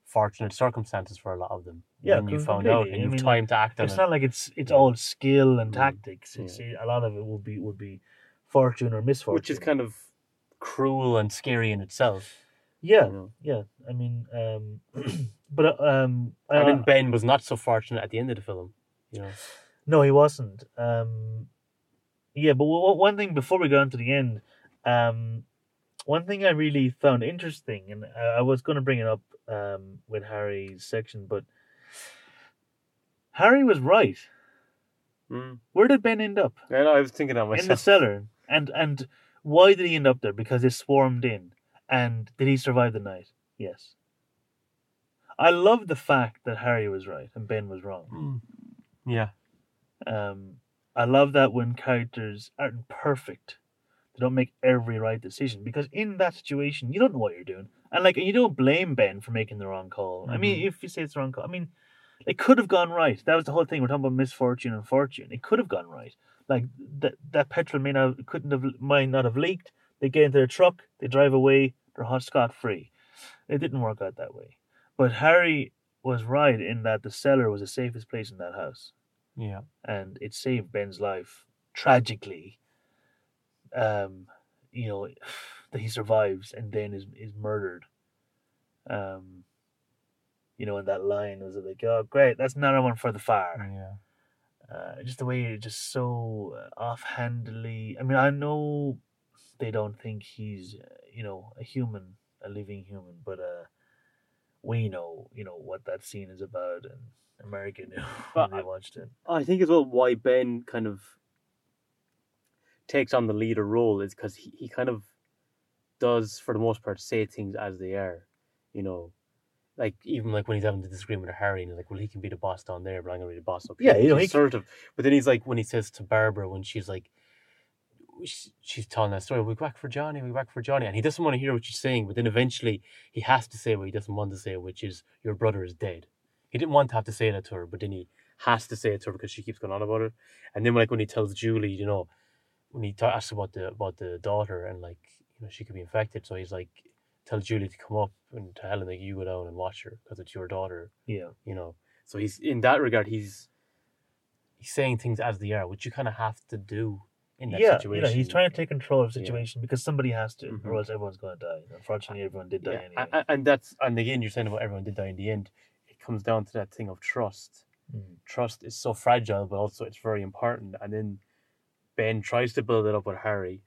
fortunate circumstances for a lot of them. Yeah, when you found out and you've mean, time to act on it's it. not like it's it's Yeah. all skill and Mm, tactics. It's a lot of it would be would be fortune or misfortune, which is kind of cruel and scary in itself. yeah, you know. yeah. I mean, um, but uh, um, And uh, then Ben was not so fortunate at the end of the film. You know, no, he wasn't. Um, yeah, but w- one thing before we go on to the end, um, one thing I really found interesting, and I, I was going to bring it up um, with Harry's section, but Harry was right. mm. Where did Ben end up? I know. I was thinking that myself. in the cellar. And and why did he end up there? Because they swarmed in. And did he survive the night? Yes. I love the fact that Harry was right and Ben was wrong. Mm. Yeah, Um, I love that when characters aren't perfect, they don't make every right decision. Because in that situation, you don't know what you're doing, and like you don't blame Ben for making the wrong call. I mean, Mhm. if you say it's the wrong call, I mean, it could have gone right. That was the whole thing. We're talking about misfortune and fortune. It could have gone right. Like that that petrol may not couldn't have might not have leaked. They get into their truck, they drive away, they're hot scot free. It didn't work out that way. But Harry was right in that the cellar was the safest place in that house yeah. and it saved Ben's life tragically. Um, you know that he survives and then is is murdered. Um, you know, in that line was like, oh, great, that's another one for the fire. Yeah. Uh, just the way you're just so uh, offhandedly. I mean, I know they don't think he's, uh, you know, a human, a living human, but uh, we know, you know, what that scene is about, and America knew when they I- watched it. I think as well why Ben kind of takes on the leader role is because he, he kind of does for the most part say things as they are, you know. Like even like when he's having the disagreement with Harry and he's like, well, he can be the boss down there, but I'm gonna be the boss up Yeah, here. you know, He's he- sort of. But then he's like when he says to Barbara when she's like, she's telling that story, we go back for Johnny, we go back for Johnny, and he doesn't want to hear what she's saying, but then eventually he has to say what he doesn't want to say, which is your brother is dead. He didn't want to have to say that to her, but then he has to say it to her because she keeps going on about it. And then like when he tells Julie, you know, when he ta- asks about the about the daughter and like you know she could be infected, so he's like, tell Julie to come up and to Helen like you go down and watch her because it's your daughter, Yeah, you know. So he's in that regard, he's he's saying things as they are, which you kind of have to do in that yeah, situation. you know, he's trying to take control of the Yeah. situation because somebody has to, Mhm. or else everyone's going to die. Unfortunately, everyone did die Yeah, anyway. a- a- and that's and again you're saying about everyone did die in the end. It comes down to that thing of trust. Mm. Trust is so fragile, but also it's very important. And then Ben tries to build it up with Harry,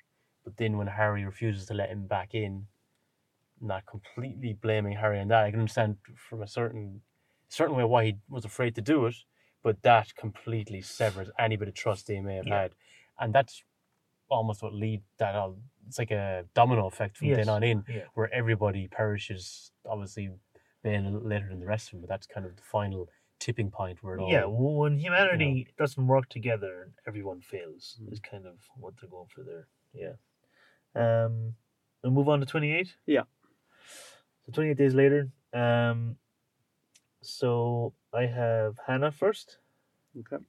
but then when Harry refuses to let him back in, not completely blaming Harry on that. I can understand from a certain certain way why he was afraid to do it, but that completely severs any bit of trust they may have Yeah. had, and that's almost what lead that all. It's like a domino effect from Yes. then on in Yeah. where everybody perishes. Obviously, a later than the rest of them, but that's kind of the final tipping point where it all. Yeah, w- when humanity doesn't work together, everyone fails. Mm. Is kind of what they're going for there. Yeah. Um, we'll move on to twenty eight. Yeah. So twenty eight days later. Um, so I have Hannah first. Okay.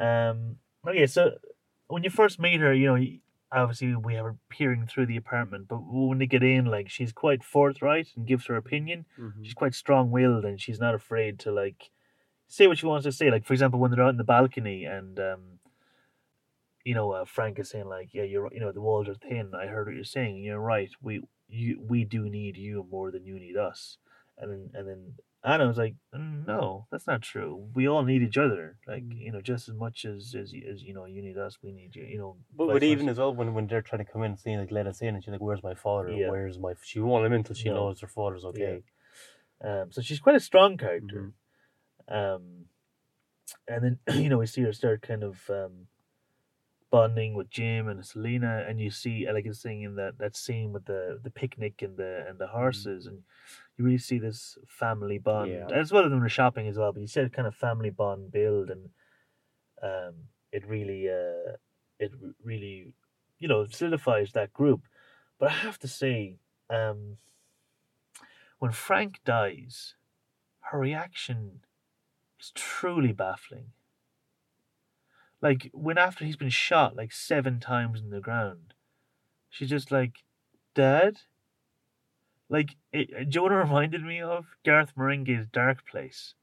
Um, okay, so when you first meet her, you know, obviously we have her peering through the apartment, but when they get in, like she's quite forthright and gives her opinion. Mhm. She's quite strong-willed and she's not afraid to like say what she wants to say. Like for example, when they're out in the balcony and um, you know, uh, Frank is saying like, "Yeah, you're you know the walls are thin. I heard what you're saying. You're right. We you we do need you more than you need us." And then and then Hannah was like, "Mm, "No, that's not true. We all need each other. Like you know, just as much as as, as you know, you need us, we need you. You know." But, but even as well, when, when they're trying to come in and saying like let us in, and she's like, "Where's my father? Yeah. Where's my?" She won't let him in until she No. knows her father's okay. Um, so she's quite a strong character. Mhm. Um, and then you know we see her start kind of um, bonding with Jim and Selena, and you see like it's saying in that that scene with the the picnic and the and the horses, and you really see this family bond Yeah. as well as when they're shopping as well. But you see a kind of family bond build, and um, it really uh, it really you know solidifies that group. But I have to say, um, when Frank dies, her reaction is truly baffling. Like when after he's been shot like seven times in the ground, she's just like, "Dad." Like it, what it reminded me of Garth Marenghi's Darkplace,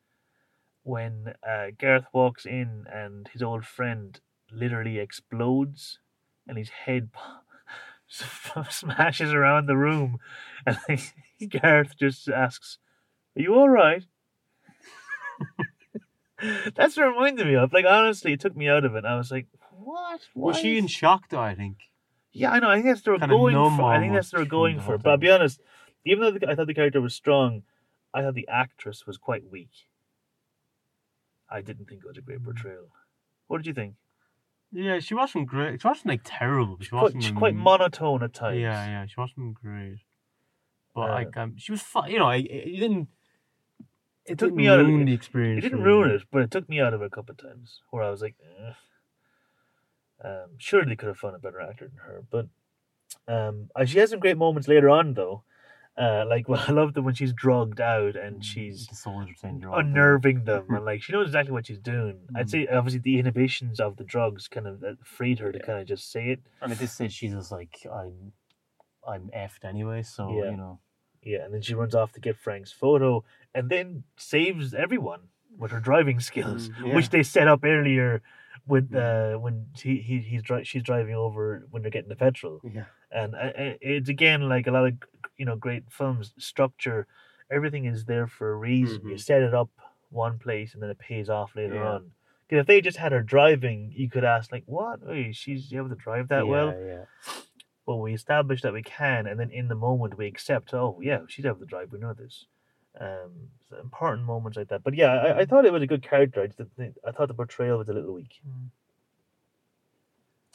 when uh, Garth walks in and his old friend literally explodes, and his head smashes around the room, and Gareth just asks, "Are you all right?" That's what it reminded me of. Like honestly, it took me out of it. I was like, "What? Was she is- in shock though? I think. Yeah, I know. I think that's what they were Kinda going for. I think that's what they were going for. But I'll be honest, even though the, I thought the character was strong, I thought the actress was quite weak. I didn't think it was a great portrayal. What did you think? Yeah, she wasn't great. She wasn't like terrible. She Quite, wasn't she's quite um, monotone at times. Yeah, yeah, she wasn't great. But Uh, like, um, she was fun. You know, I it didn't. It, took me out of it. the It didn't ruin me. it, but it took me out of it a couple of times where I was like, eh. um, surely they could have found a better actor than her. But um, uh, she has some great moments later on, though. Uh, like, well, I love that when she's drugged out and she's the soldier saying you're all dead. unnerving them and like she knows exactly what she's doing. I'd Mm. say obviously the inhibitions of the drugs kind of uh, freed her to Yeah. kind of just say it. And at this stage, she's just like, I'm, I'm effed anyway. So Yeah. you know, Yeah, and then she runs off to get Frank's photo and then saves everyone with her driving skills, Mm, which they set up earlier with Mm. uh, when he, he he's dri- she's driving over when they're getting the petrol. yeah, and uh, uh, it's again like a lot of you know great films structure everything is there for a reason. You Mhm. set it up one place and then it pays off later Yeah. on. 'Cause if they just had her driving, you could ask like, "What? Hey, she's able to drive that yeah, well?" Yeah. Well, we establish that we can, and then in the moment we accept. Oh, yeah, she's able to drive. We know this. Um, so important moments like that. But yeah, I, I thought it was a good character. I just I thought the portrayal was a little weak.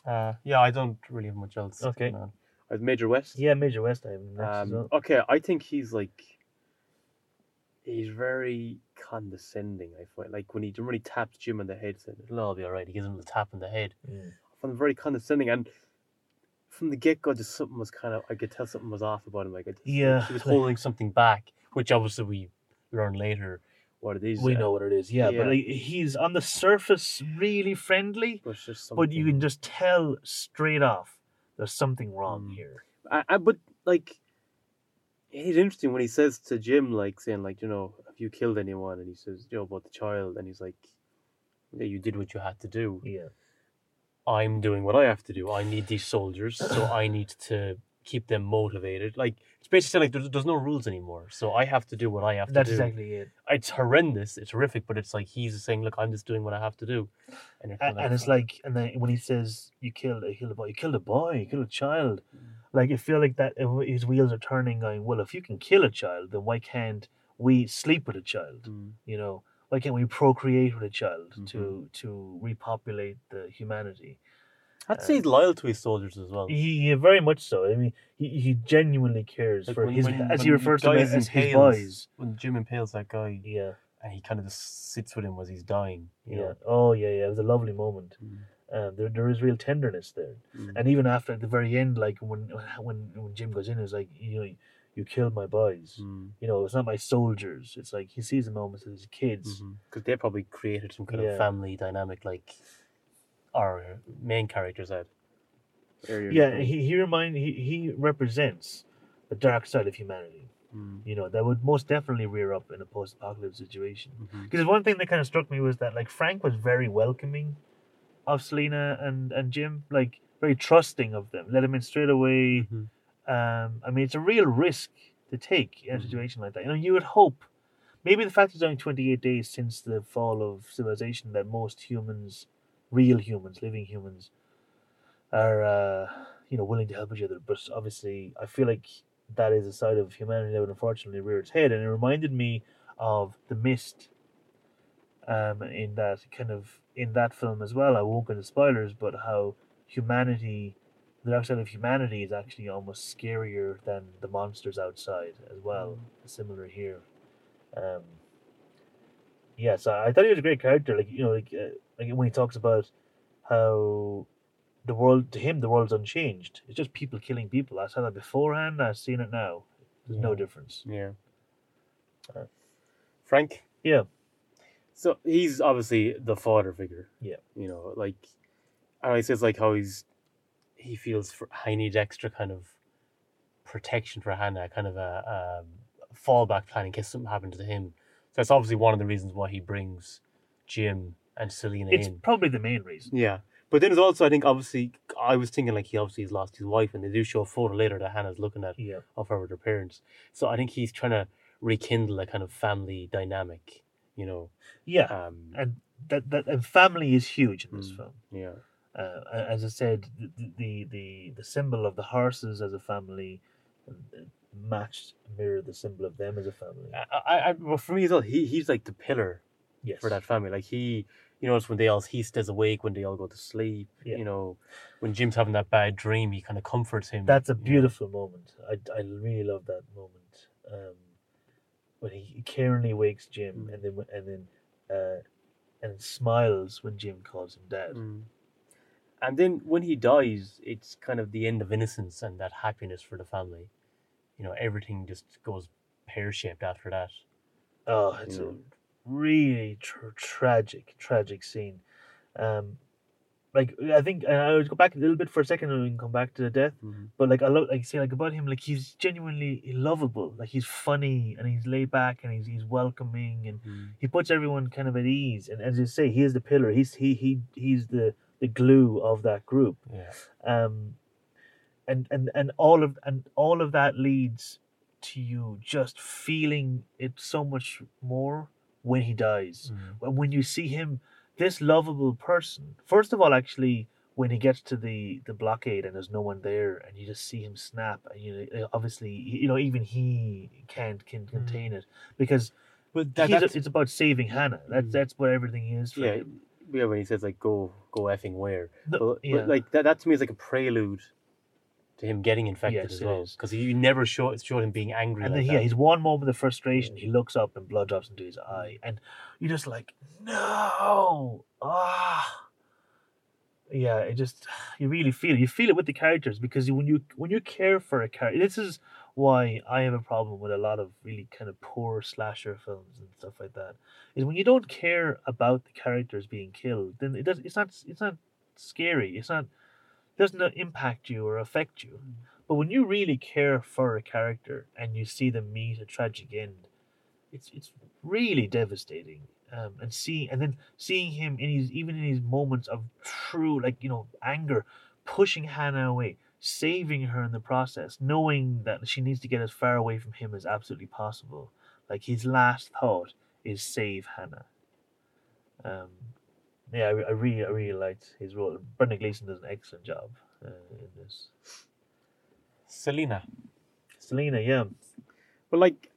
Uh, yeah, I don't really have much else. Okay. going. I have Major West. Yeah, Major West. I have next Um, well. okay, I think he's like he's very condescending. I find like when he when he taps Jim on the head, said it'll all be all right. He gives him the tap on the head. Mm. I find him very condescending, and from the get go, just something was kind of I could tell something was off about him. Like, I just, Yeah, he was holding something back, which obviously we learn later what it is. We uh, know what it is. Yeah, yeah. but like, he's on the surface really friendly, but, it's just but you can just tell straight off there's something wrong Mm. here. I, I but like it's interesting when he says to Jim, like saying, like, you know, have you killed anyone? And he says, you know, about the child, and he's like, yeah, you did what you had to do. Yeah. I'm doing what I have to do. I need these soldiers, so I need to keep them motivated. Like it's basically like there's, there's no rules anymore, so I have to do what I have That's to do. That's exactly it. It's horrendous. It's horrific, but it's like he's saying, "Look, I'm just doing what I have to do," and, And, and it's like, and then when he says, "You killed, you killed a boy, you killed a boy, you killed a child," like I feel like that uh, his wheels are turning. Going, well, if you can kill a child, then why can't we sleep with a child? Mm, You know, why can't we procreate with a child Mm-hmm. to to repopulate the humanity? I'd say he's loyal to his soldiers as well. He, he very much so. I mean, he, he genuinely cares Like for when- his, when- as he refers to as his boys. When Jim impales that guy, Yeah, and he kind of just sits with him as he's dying. You yeah. know? Oh, yeah, yeah. It was a lovely moment. Mm. Um, there, there is real tenderness there. Mm. And even after at the very end, like when when when Jim goes in, it's like you know, you killed my boys. Mm. You know, it's not my soldiers. It's like he sees the moments as his kids. Because they probably created some kind Yeah. of family dynamic, like our main characters had. earlier in the Yeah, he he remind he he represents the dark side of humanity. Mm, You know, that would most definitely rear up in a post-apocalypse situation. mhm. Because one thing that kind of struck me was that like Frank was very welcoming of Selena and and Jim, like very trusting of them. Let him in straight away. Mhm. Um, I mean, it's a real risk to take in a Mhm. situation like that. You know, you would hope. Maybe the fact it's only 28 days since the fall of civilization that most humans, real humans, living humans, are, uh, you know, willing to help each other. But obviously, I feel like that is a side of humanity that would unfortunately rear its head. And it reminded me of The Mist um, in that kind of, in that film as well. I won't go into spoilers, but how humanity, the dark side of humanity is actually almost scarier than the monsters outside as well. Similar here. Um, yeah, so I thought he was a great character. Like you know, like uh, like when he talks about how the world to him the world's unchanged. It's just people killing people. I saw that beforehand. I've seen it now. There's no difference. Yeah. Uh, Frank? Yeah. So he's obviously the father figure. Yeah. You know, like, and he says like how he's, he feels for, he needs extra kind of protection for Hannah, kind of a, a fallback plan in case something happened to him. So that's obviously one of the reasons why he brings Jim and Selena It's in. probably the main reason. Yeah. But then there's also, I think, obviously, I was thinking like he obviously has lost his wife, and they do show a photo later that Hannah's looking at Yeah. of her with her parents. So I think he's trying to rekindle a kind of family dynamic, you know. Yeah. Um, and that that and family is huge in this Mm. film. yeah. Uh, as I said, the, the the symbol of the horses as a family uh, matched mirrored the symbol of them as a family. I, I, I, well, for me as well, he, he's like the pillar Yes. for that family. Like he, you know, it's when they all he stays awake when they all go to sleep. Yeah. You know, when Jim's having that bad dream, he kind of comforts him. That's a you know. beautiful moment. I, I really love that moment. Um, when he caringly wakes Jim Mm. and then and then uh, and smiles when Jim calls him dad. Mm. And then when he dies, it's kind of the end of innocence and that happiness for the family. You know, everything just goes pear shaped after that. Oh, it's you a really tr- tragic, tragic scene. Um, like I think, I would go back a little bit for a second, and we can come back to the death. But like I love, like say, like about him, like he's genuinely lovable. Like he's funny and he's laid back and he's he's welcoming and he puts everyone kind of at ease. And as you say, he is the pillar. He's he he he's the the glue of that group. Yeah. Um, and and and all of and all of that leads to you just feeling it so much more when he dies. When when you see him, this lovable person. First of all, actually, when he gets to the the blockade and there's no one there, and you just see him snap, and you know, obviously, you know, even he can't can contain it because But that, that's, it's about saving Hannah. That's Mm. that's what everything is. For yeah, him. Yeah. When he says like "go, go effing where," The- but, yeah. but like that, that to me is like a prelude to him getting infected Yes, as well. Because you never show it showed him being angry. And like then yeah, he's one moment of frustration. He looks up and blood drops into his eye, and you're just like, no, ah, yeah. It just you really feel it. You feel it with the characters because when you when you care for a character, this is why I have a problem with a lot of really kind of poor slasher films and stuff like that. Is when you don't care about the characters being killed, then it does. It's not. It's not scary. It's not. It Doesn't impact you or affect you. But when you really care for a character and you see them meet a tragic end, it's it's really devastating. Um, and see, and then seeing him in his even in his moments of true, like you know, anger, pushing Hannah away, saving her in the process, knowing that she needs to get as far away from him as absolutely possible. Like his last thought is save Hannah. Um, yeah, I, I really, I really liked his role. Brendan Gleeson does an excellent job uh, in this. Selena. Selena, yeah. But like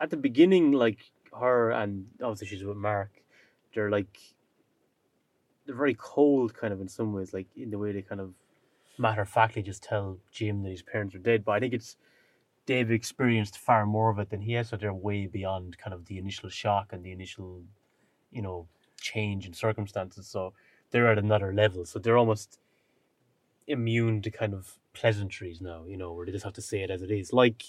at the beginning, like her and obviously she's with Mark, they're like they're very cold kind of in some ways, like in the way they kind of matter of factly just tell Jim that his parents are dead. But I think it's they've experienced far more of it than he has, so they're way beyond kind of the initial shock and the initial, you know, change in circumstances. So they're at another level. So they're almost immune to kind of pleasantries now, you know, where they just have to say it as it is. Like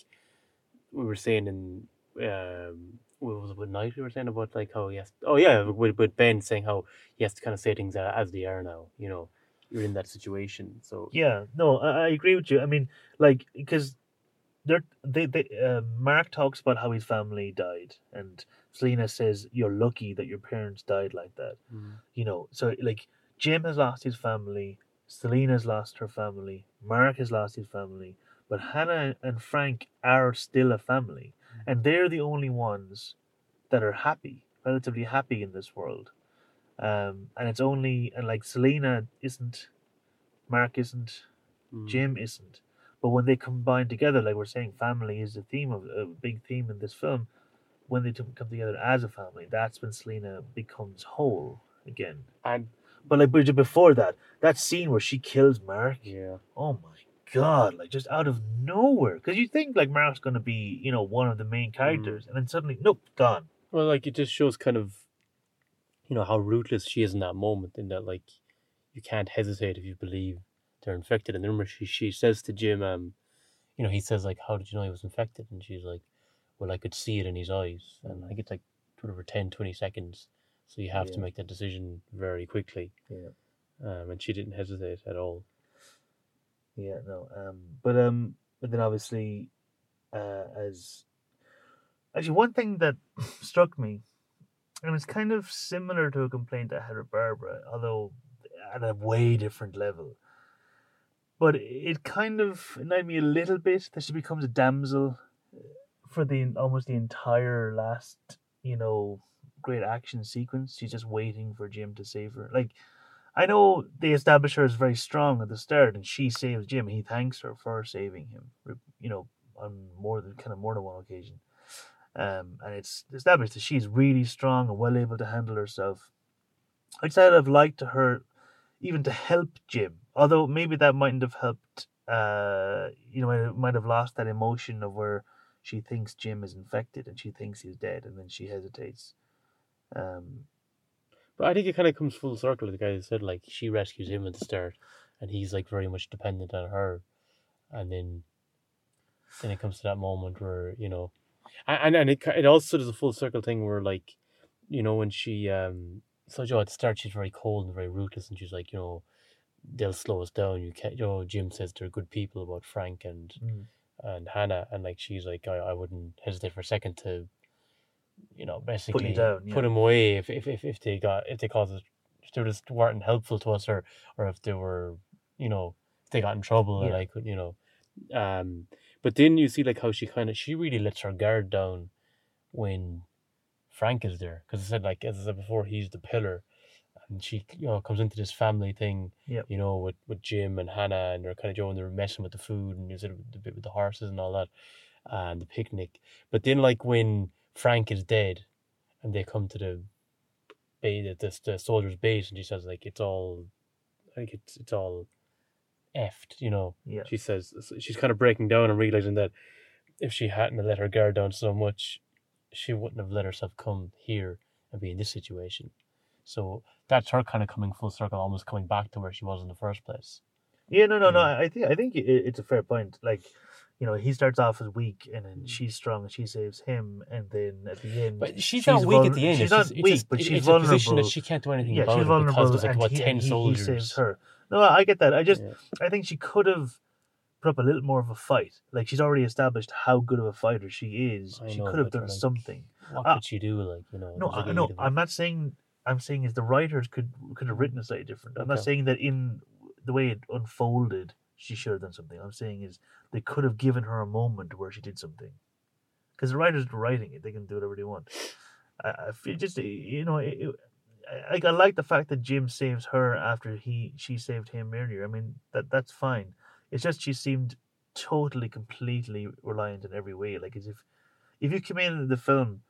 we were saying in um what was it with night we were saying about like how yes oh yeah with, with Ben saying how he has to kind of say things as they are now you know you're in that situation so Yeah, no, I, I agree with you. I mean, like, because they're, they, they, uh, Mark talks about how his family died, and Selena says, You're lucky that your parents died like that. You know, so like, Jim has lost his family, Selena's lost her family, Mark has lost his family, but Hannah and Frank are still a family, and they're the only ones that are happy, relatively happy in this world. Um, and it's only, and like, Selena isn't, Mark isn't, Mm. Jim isn't. But when they combine together, like we're saying, family is a theme of a big theme in this film. When they come together as a family, that's when Selena becomes whole again. and But like but before that, that scene where she kills Mark, yeah oh my god, like just out of nowhere. Because you think like Mark's gonna be, you know, one of the main characters, and then suddenly, nope, gone. well like it just shows kind of you know how ruthless she is in that moment in that like you can't hesitate if you believe they're infected. And then remember she, she says to Jim um you know he says like how did you know he was infected? And she's like well I could see it in his eyes. And I think it's like whatever 10 20 seconds so you have to make that decision very quickly. Yeah. um, and she didn't hesitate at all. Yeah, no. Um, but um, but then obviously, uh, as actually one thing that struck me, and it's kind of similar to a complaint I had with Barbara, although at a way different level. But it kind of annoyed me a little bit that she becomes a damsel uh, for the almost the entire last, you know, great action sequence. She's just waiting for Jim to save her. Like, I know they establish her as very strong at the start, and she saves Jim. He thanks her for saving him. You know, on more than kind of more than one occasion. Um, and it's established that she's really strong and well able to handle herself. I'd say I'd have liked her even to help Jim, although maybe that mightn't have helped. Uh, you know, it might have lost that emotion of where she thinks Jim is infected and she thinks he's dead, and then she hesitates. Um, But I think it kind of comes full circle. The guy who said like she rescues him at the start, and he's like very much dependent on her, and then then it comes to that moment where you know, and and, it it also does a full circle thing where like, you know, when she um, so Joe at the start she's very cold and very ruthless, and she's like you know, they'll slow us down. You can't. You know, Jim says they're good people about Frank and Mm. and Hannah, and like she's like I, I wouldn't hesitate for a second to, you know, basically down, yeah. put him away if, if if if they got if they caused us if they just weren't helpful to us or or if they were you know if they got in trouble and Yeah. I could you know, um, But then you see like how she kind of she really lets her guard down when Frank is there because I said like as I said before he's the pillar, and she you know comes into this family thing. Yep. You know with with Jim and Hannah and they're kind of doing they're messing with the food and you said the bit with the horses and all that, and the picnic. But then like when Frank is dead, and they come to the bay the, the, the soldiers' base and she says like it's all like it's it's all effed, you know. Yeah. She says she's kind of breaking down and realizing that if she hadn't let her guard down so much, she wouldn't have let herself come here and be in this situation. So that's her kind of coming full circle, almost coming back to where she was in the first place. Yeah, no, no, no. Mm. I think I think it's a fair point. Like, you know, he starts off as weak, and then Mm. she's strong, and she saves him, and then at the end, But she's, not weak vul- at the end. She's not it's weak, just- but she's it's a position that she can't do anything yeah, about she's it vulnerable, because there's like and what he, ten he, soldiers. he saves her. No, I get that. I just, Yeah. I think she could have put up a little more of a fight. Like she's already established how good of a fighter she is. I she know, could have done like, something. What Ah. could she do? Like you know? No, I, no, bit of a- I'm not saying. I'm saying is the writers could could have written it slightly different. I'm not saying that in the way it unfolded, she should have done something. I'm saying is they could have given her a moment where she did something. Because the writers are writing it, they can do whatever they want. I, I feel just eh, you know, it, it, I, I like the fact that Jim saves her after he she saved him earlier. I mean that that's fine. It's just she seemed totally, completely reliant in every way. Like as if if you came in the film,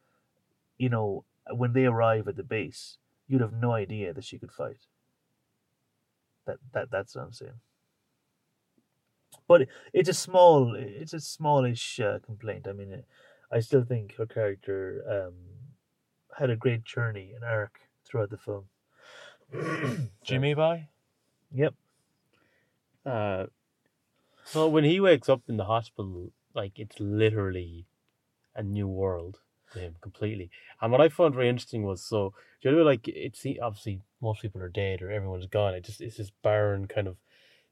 you know, when they arrive at the base, you'd have no idea that she could fight. That that that's what I'm saying. But it's a small, it's a smallish uh, complaint. I mean, uh, I still think her character um, had a great journey and arc throughout the film. So, Jimmy by. Yep. Uh, so when he wakes up in the hospital, like it's literally a new world to him completely. And what I found very interesting was so do you know like it's obviously most people are dead or everyone's gone. It just it's this barren kind of,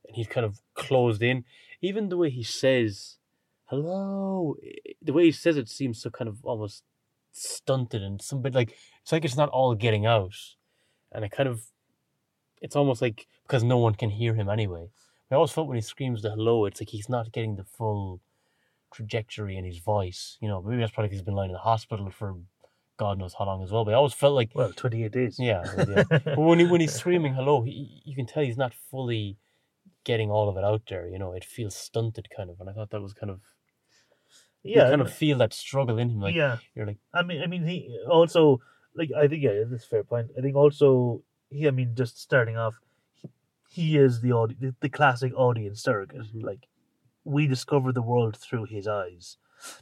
and he's kind of closed in. Even the way he says hello, the way he says it seems so kind of almost stunted and some bit like it's like it's not all getting out, and it kind of it's almost like because no one can hear him anyway. I always felt when he screams the hello, it's like he's not getting the full trajectory in his voice. You know, maybe that's probably he's been lying in the hospital for God knows how long as well. But I always felt like, Well, 28 days. yeah, yeah. but when he when he's screaming hello, he, you can tell he's not fully getting all of it out there. You know, it feels stunted kind of, and I thought that was kind of you yeah. kind of feel that struggle in him. Like yeah. you're like, I mean, I mean, he also like I think yeah, that's a fair point. I think also he, I mean, just starting off, he, he is the audi- the, the classic audience surrogate. Mhm. Like we discover the world through his eyes,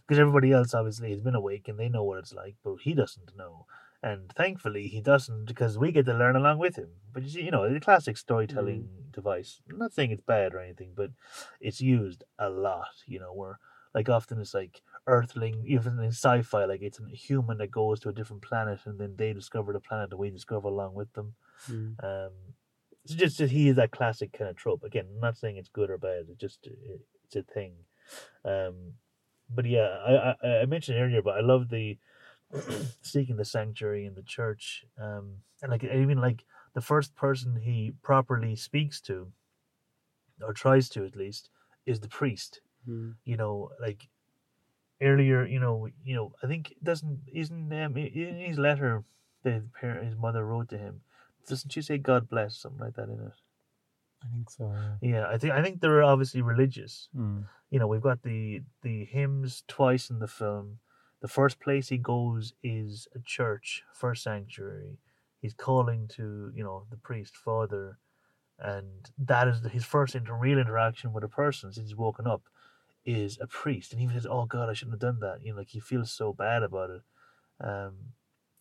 because everybody else obviously has been awake and they know what it's like, but he doesn't know. And thankfully, he doesn't because we get to learn along with him. But you see, you know, the classic storytelling device. I'm not saying it's bad or anything, but it's used a lot. You know, where like often it's like Earthling, even in sci-fi, like it's a human that goes to a different planet and then they discover the planet and we discover along with them. mm, Um, it's just that he is that classic kind of trope. Again, I'm not saying it's good or bad. It's just it, it's a thing. Um, but yeah, I, I I mentioned earlier, but I love the seeking the sanctuary in the church. Um, and like even like the first person he properly speaks to, or tries to at least, is the priest mm, you know, like earlier, you know, you know, I think it doesn't isn't um, in his letter that his parent, his mother wrote to him. Doesn't she say God bless something like that in it? I think so. Yeah. Yeah, I think I think they're obviously religious. Mm, You know, we've got the the hymns twice in the film. The first place he goes is a church, first sanctuary. He's calling to you know the priest, father, and that is his first inter- real interaction with a person since he's woken up. Is a priest, and he says, "Oh God, I shouldn't have done that." You know, like he feels so bad about it. Um,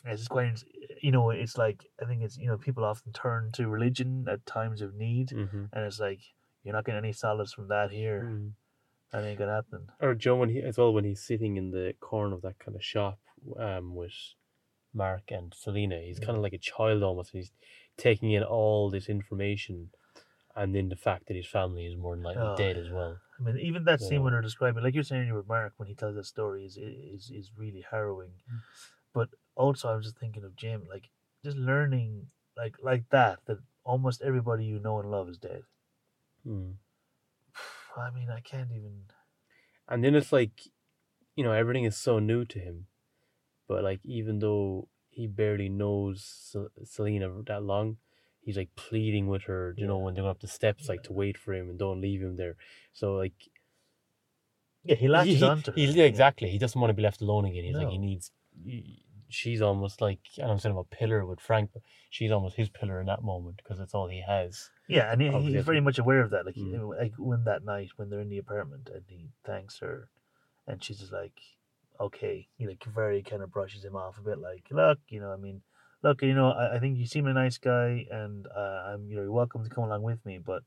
it's quite, you know, it's like I think it's you know people often turn to religion at times of need, hmm and it's like you're not getting any solace from that here. mm. That ain't gonna happen. Or Joe when he as well when he's sitting in the corner of that kind of shop um with Mark and Selena, he's kind of like a child almost. He's taking in all this information, and then the fact that his family is more than likely Oh, dead as well. I mean, even that scene when they're describing, like you're saying with Mark when he tells that story, is is is really harrowing. Mm. But also, I was just thinking of Jim, like just learning, like like that, that almost everybody you know and love is dead. Mm. I mean, I can't even. And then it's like, you know, everything is so new to him. But like, even though he barely knows Selena that long, he's like pleading with her, you know, when they're going up the steps, like to wait for him and don't leave him there. So like, Yeah, he latches he, onto her. he- yeah, exactly. He doesn't want to be left alone again. He's like, he needs. He- she's almost like I don't saying a pillar with Frank, but she's almost his pillar in that moment because it's all he has. Yeah, and he, he's very much aware of that. Like, he- Mm. like when that night when they're in the apartment and he thanks her, and she's just like, "Okay," he like very kind of brushes him off a bit. Like, look, you know, I mean, look, you know, I, I think you seem a nice guy, and uh, I'm, you know, you're welcome to come along with me, but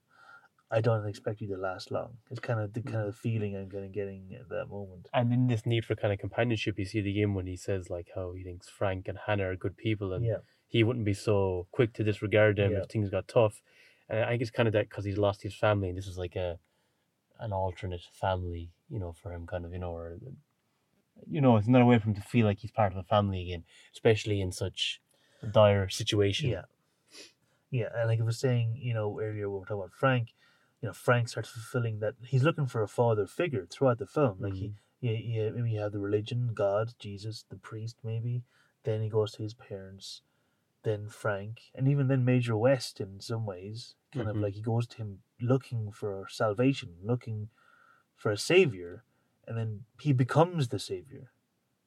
I don't expect you to last long. It's kind of the Mm. kind of feeling I'm kind of getting at that moment. And in this need for kind of companionship, you see it again when he says like how he thinks Frank and Hannah are good people, and Yeah, he wouldn't be so quick to disregard them Yeah. if things got tough. And I think it's kind of that because he's lost his family, and this is like a an alternate family, you know, for him, kind of, you know, or you know, it's another way for him to feel like he's part of a family again, especially in such a dire situation. yeah, yeah. And like I was saying, you know, earlier we were talking about Frank, you know, Frank starts fulfilling that. He's looking for a father figure throughout the film. Like he, Mm-hmm. yeah, yeah, maybe you have the religion, God, Jesus, the priest, maybe. Then he goes to his parents, then Frank, and even then Major West in some ways. Kind of Mhm. like he goes to him looking for salvation, looking for a savior, and then he becomes the savior.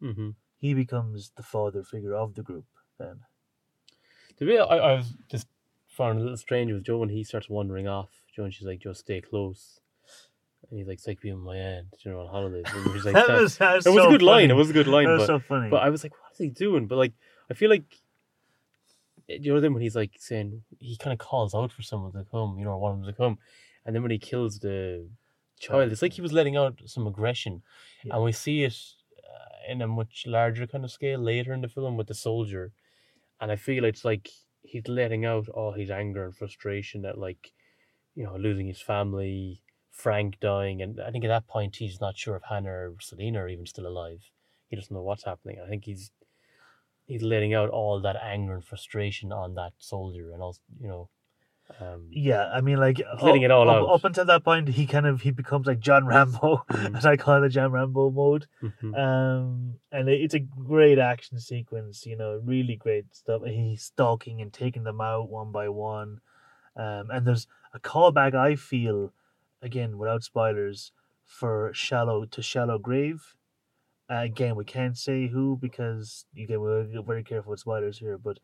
Mm-hmm. He becomes the father figure of the group. Then, The way I, I was just found a little strange with Joe when he starts wandering off. Joe and she's like, "Just stay close," and he's like, "It's like being my aunt, you know, on holidays." And like, that "That-" was, that was it was so a good line. It was a good line, That was but so funny. But I was like, what is he doing? But like, I feel like, eh, you know, then when he's like saying, he kind of calls out for someone to come, you know, or of them to come. And then when he kills the child, it's like he was letting out some aggression. Yeah. And we see it uh, in a much larger kind of scale later in the film with the soldier. And I feel it's like he's letting out all his anger and frustration at, like, you know, losing his family, Frank dying. And I think at that point, he's not sure if Hannah or Selena are even still alive he doesn't know what's happening. I think he's he's letting out all that anger and frustration on that soldier, and also you know, um, Yeah, I mean, like letting it all up, out. Up until that point, he kind of he becomes like John Rambo, Mhm. as I call it, the John Rambo mode. mhm. Um, and it- it's a great action sequence. You know, really great stuff. He's stalking and taking them out one by one. Um, and there's a callback I feel, again without spoilers, for shallow to shallow grave. Uh, again, we can't say who because again we're very careful with spoilers here. But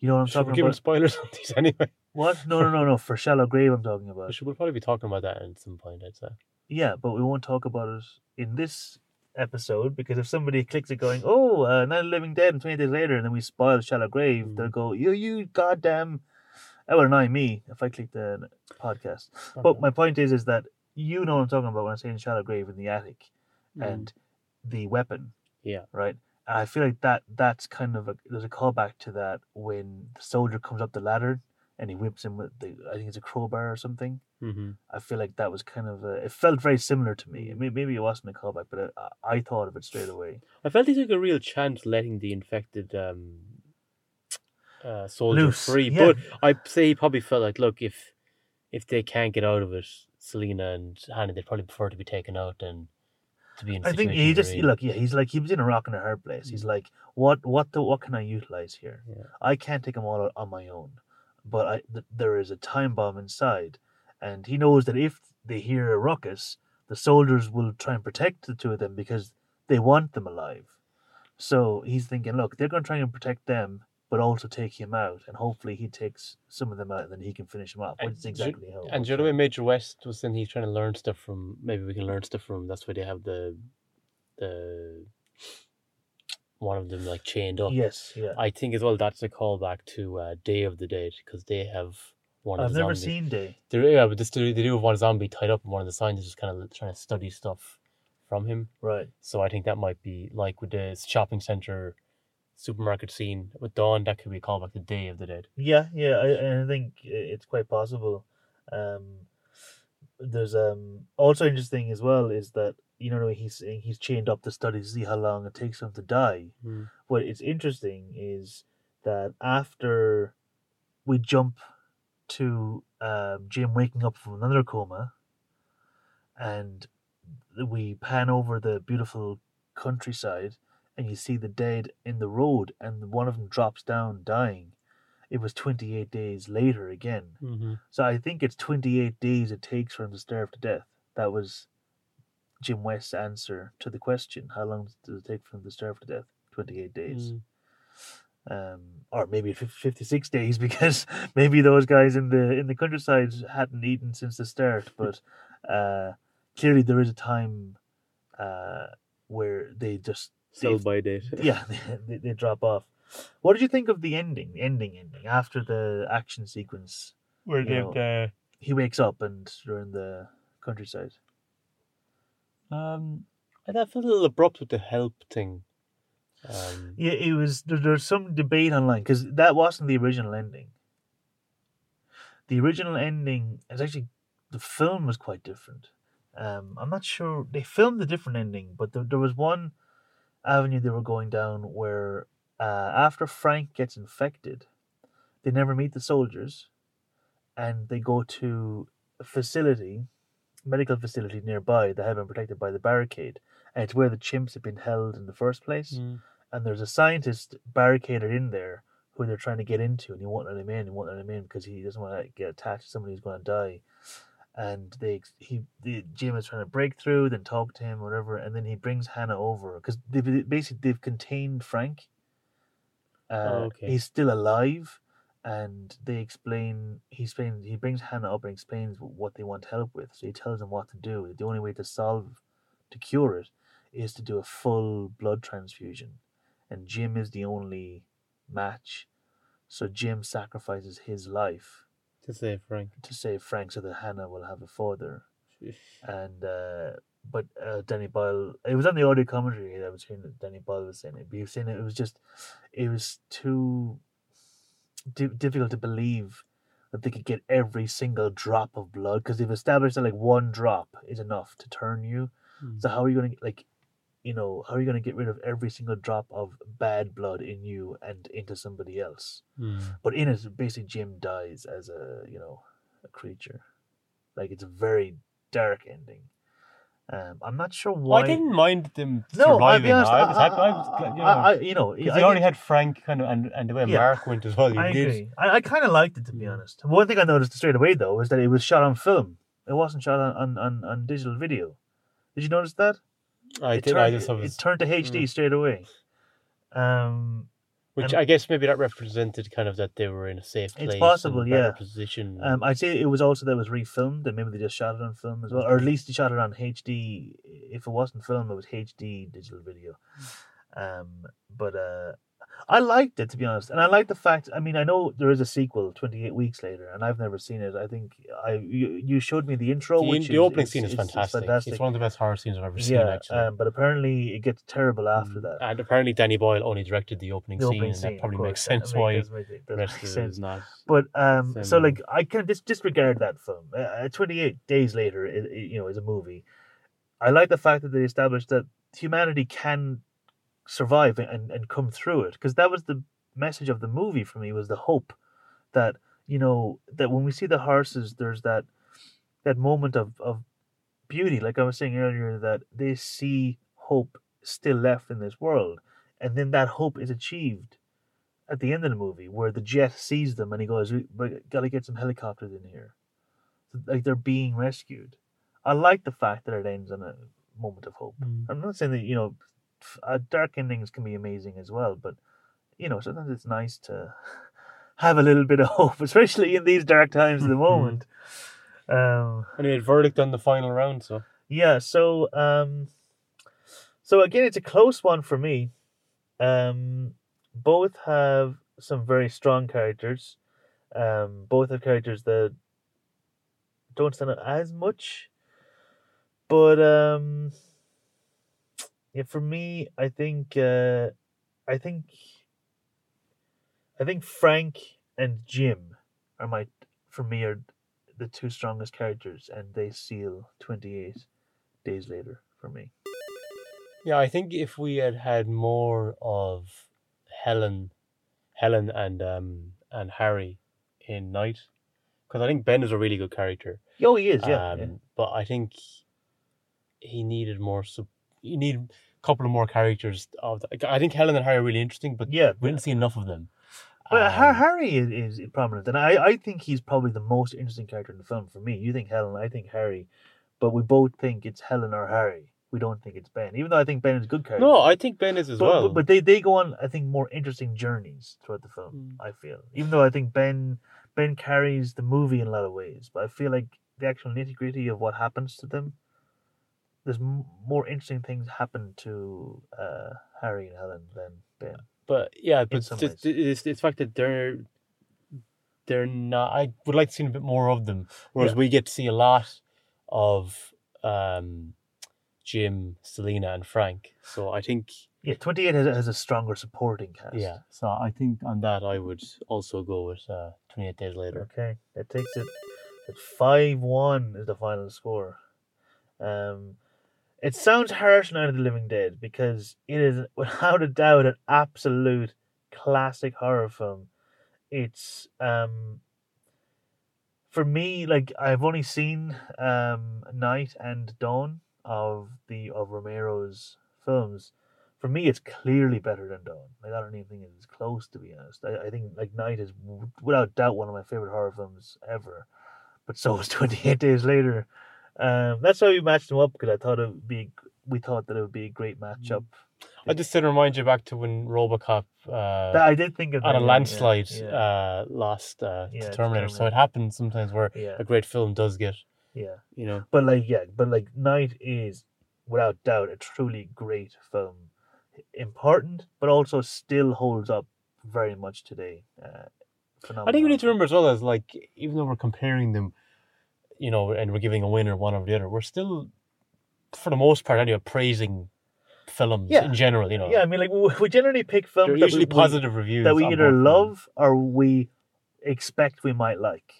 you know what I'm should talking about? spoilers on these anyway? What? No, no, no, no. For shallow grave, I'm talking about. We should we'll probably be talking about that at some point. I'd say. Yeah, but we won't talk about it in this episode because if somebody clicks it going, oh, uh, Night of Living Dead and 20 days later, and then we spoil Shallow Grave, Mm. they'll go, you, you goddamn. That would annoy me if I click the podcast. But my point is, is that you know what I'm talking about when I say saying Shallow Grave in the attic Mm. and the weapon. Yeah. Right? I feel like that that's kind of a, there's a callback to that when the soldier comes up the ladder and he whips him with the, I think it's a crowbar or something. hmm I feel like that was kind of a, it felt very similar to me. May- Maybe it wasn't a callback, but I, I thought of it straight away. I felt he took a real chance letting the infected um, uh, soldier Loose, free, yeah. but I say he probably felt like, look, if if they can't get out of it, Selena and Hannah, they'd probably prefer to be taken out than to be in. I think he just in. look, yeah, he's like he was in a rock and a hard place. He's like, what, what, the, what can I utilize here? Yeah. I can't take them all out on my own, but I th- there is a time bomb inside, and he knows that if they hear a ruckus, the soldiers will try and protect the two of them because they want them alive. So he's thinking, look, they're going to try and protect them, but also take him out, and hopefully he takes some of them out, and then he can finish them up. And Which is exactly how. And the way. Major West was saying he's trying to learn stuff from maybe we can learn stuff from that's why they have the the one of them like chained up. Yes, yeah. I think as well that's a callback to uh, Day of the Dead because they have one of I've never zombies. seen Day. They, yeah, but this, they do have one zombie tied up and one of the scientists is just kind of trying to study stuff from him. Right. So I think that might be like with the shopping center supermarket scene with Dawn, that could be a callback to Day of the Dead. Yeah, yeah, I, I think it's quite possible. Um, there's um also interesting as well is that you know he's saying he's chained up to study to see how long it takes him to die. What is interesting is that after we jump to um, Jim waking up from another coma, and we pan over the beautiful countryside and you see the dead in the road and one of them drops down dying. It was 28 days later again. Mm-hmm. so i think it's 28 days it takes for him to starve to death. That was jim west's answer to the question how long does it take for him to starve to death? 28 days. Mm. um, or maybe 56 days because maybe those guys in the in the countryside hadn't eaten since the start but uh, clearly there is a time uh, where they just Sell by date. yeah they, they drop off what did you think of the ending the ending ending after the action sequence Where they've uh, he wakes up and they're in the countryside um, and I thought it felt a little abrupt with the help thing. Um, yeah it was there, there's some debate online because that wasn't the original ending the original ending is actually the film was quite different um i'm not sure they filmed a different ending but there, there was one avenue they were going down where uh, after frank gets infected they never meet the soldiers and they go to a facility medical facility nearby that had been protected by the barricade and it's where the chimps had been held in the first place mm, and there's a scientist barricaded in there who they're trying to get into, and he won't let him in. He won't let him in because he doesn't want to get attached to somebody who's going to die. And they, he, the, Jim is trying to break through, then talk to him, whatever, and then he brings Hannah over because they've basically they've contained Frank. Uh, Oh, okay. He's still alive, and they explain. He explains. He brings Hannah up and explains what they want help with. So he tells them what to do. The only way to solve, to cure it, is to do a full blood transfusion and Jim is the only match. So Jim sacrifices his life to say Frank. to save Frank so that Hannah will have a father. And uh, but uh, Danny Boyle, it was on the audio commentary that I was hearing that Danny Boyle was saying it. But he was saying it it was just, it was too di- difficult to believe that they could get every single drop of blood because they've established that like one drop is enough to turn you. Mm. So how are you going to like, you know, how are you going to get rid of every single drop of bad blood in you and into somebody else? Mm. But in it, basically, Jim dies as a you know a creature. Like it's a very dark ending. Um, I'm not sure why. I didn't mind them no, I'll surviving. be honest. I was happy. I was, you know, I, I, you know, 'cause I they already had Frank kind of, and, and the way Yeah. Mark went as well. You I did. agree. I, I kind of liked it to be honest. One thing I noticed straight away though is that it was shot on film. It wasn't shot on, on, on, on digital video. Did you notice that? I it did. Turned, I just have it, it turned to HD straight away. Um, which I guess maybe that represented kind of that they were in a safe It's place. possible, a better yeah. Position. Um, I'd say it was also that it was refilmed, and maybe they just shot it on film as well, or at least they shot it on HD. If it wasn't film, it was HD digital video. Um, but uh, I liked it to be honest, and I like the fact. I mean, I know there is a sequel, twenty eight weeks later, and I've never seen it. I think I you, you showed me the intro, the, which the is- opening is- scene is, is- fantastic. It's one of the best horror scenes I've ever seen. yeah, Actually. um, but apparently it gets terrible after Mm. that. And apparently Danny Boyle only directed the opening The scene, opening and that probably makes sense why the rest of it sense. not. But um, so like I can dis- disregard that film. Uh, Twenty eight days later, it, it, you know, is a movie. I like the fact that they established that humanity can survive and, and come through it because that was the message of the movie for me was the hope that you know that when we see the horses, there's that that moment of of beauty. Like I was saying earlier, that they see hope still left in this world, and then that hope is achieved at the end of the movie where the jet sees them and he goes, "We gotta get some helicopters in here," so, like they're being rescued. I like the fact that it ends on a moment of hope. Mm. I'm not saying that you know, uh, dark endings can be amazing as well, but you know sometimes it's nice to have a little bit of hope, especially in these dark times of the moment. um, Anyway, verdict on the final round. So yeah, so um so again it's a close one for me. Um both have some very strong characters. Um both have characters that don't stand out as much. But um yeah, for me I think uh I think I think Frank and Jim are my for me are the two strongest characters, and they seal 28 days later for me. yeah, I think if we had had more of Helen, Helen and um and Harry in Night, because I think Ben is a really good character. Oh, he is, yeah. um, yeah. But I think he needed more. Sub- you need a couple of more characters. Of the, I think Helen and Harry are really interesting, but Yeah, we didn't see enough of them. But Um, Harry is, is prominent, and I, I think he's probably the most interesting character in the film for me. You think Helen, I think Harry, but we both think it's Helen or Harry. We don't think it's Ben, even though I think Ben is a good character. no, I think Ben is as but, well. but, but they, they go on, I think, more interesting journeys throughout the film. Mm. I feel, even though I think Ben Ben carries the movie in a lot of ways, but I feel like the actual nitty gritty of what happens to them, there's more interesting things happen to uh, Harry and Helen than Ben. But yeah, but just, it's, it's the fact that they're they're not. I would like to see a bit more of them, whereas Yeah. we get to see a lot of um, Jim, Selena, and Frank. So I think Yeah, Twenty Eight has, has a stronger supporting cast. yeah. So I think on that I would also go with uh, Twenty Eight Days Later. Okay, that takes it at five one is the final score. Um, it sounds harsh, Night of the Living Dead, because it is without a doubt an absolute classic horror film. It's um, for me like I've only seen um Night and Dawn of the of Romero's films. For me, it's clearly better than Dawn. Like I don't even think it's close, to be honest. I, I think like Night is without doubt one of my favorite horror films ever. But so is Twenty Eight Days Later. Um, that's why we matched them up because I thought it would be. We thought that it would be a great matchup. I just did remind you back to when RoboCop uh, That I did think of on a landslide Yeah, uh, lost uh, Yeah, to to Terminator. So it happens sometimes where yeah, a great film does get yeah. you know. But like, yeah, but like, Night is without doubt a truly great film. Important, but also still holds up very much today. Uh, I think we need to remember as well as like even though we're comparing them, you know, and we're giving a winner one over the other, we're still, for the most part, anyway, praising films Yeah. in general. You know, Yeah, I mean, like we we generally pick films they're that usually we, positive reviews that we either love or we expect we might like.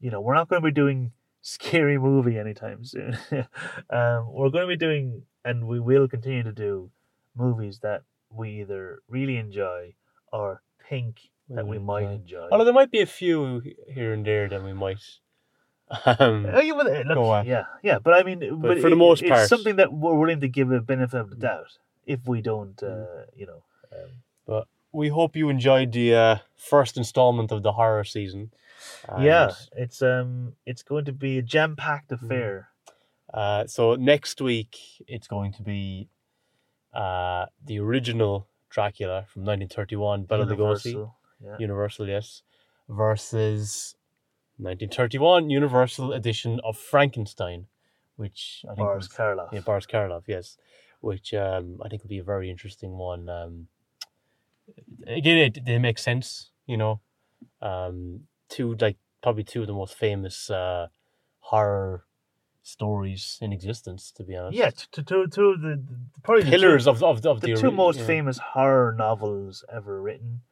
You know, we're not going to be doing scary movie anytime soon. um, we're going to be doing, and we will continue to do, movies that we either really enjoy or think that we might enjoy. enjoy. Although there might be a few here and there that we might. Um, Oh, yeah, well, look, yeah, yeah, but I mean, but, for the most it's part- Mm. something that we're willing to give a benefit of the doubt if we don't, uh, you know. Um, we hope you enjoyed the uh, first installment of the horror season. yeah, it's um, it's going to be a jam-packed Mm. affair. Uh, so next week it's going to be uh, the original Dracula from 1931, Bela Lugosi. Universal, Yeah. Universal, yes, versus 1931 Universal edition of Frankenstein, which I think Boris was, Karloff. yeah, Boris Karloff, yes, which um, I think would be a very interesting one. Um, again, it, they make sense, you know. Um, two like probably two of the most famous uh, horror stories in existence, to be honest. Yeah, to to to the, the probably the pillars two, of of, of the the, two most yeah. famous horror novels ever written.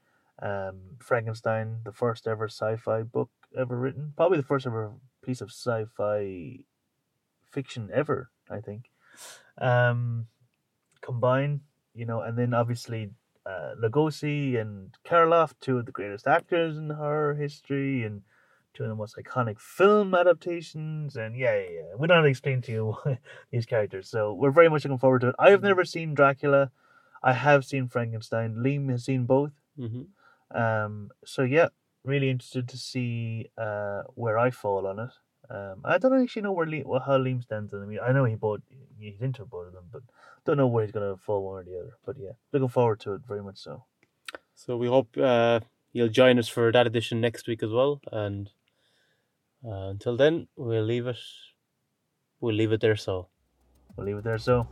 Um, Frankenstein, the first ever sci-fi book ever written, probably the first ever piece of sci-fi fiction ever. I think. Um, combined, you know, and then obviously uh, Lugosi and Karloff, two of the greatest actors in horror history, and two of the most iconic film adaptations. And yeah, yeah, yeah. we don't have to explain to you these characters, so we're very much looking forward to it. I have never seen Dracula. I have seen Frankenstein. Liam has seen both. Mhm. Um, so yeah, really interested to see uh, where I fall on it. Um, I don't actually know where well, how Liam stands on. I mean, I know he both he's into both of them, but don't know where he's gonna fall one or the other. But yeah, looking forward to it very much so. So we hope uh, you'll join us for that edition next week as well. And uh, until then, we'll leave it. We'll leave it there. So. We'll leave it there. So.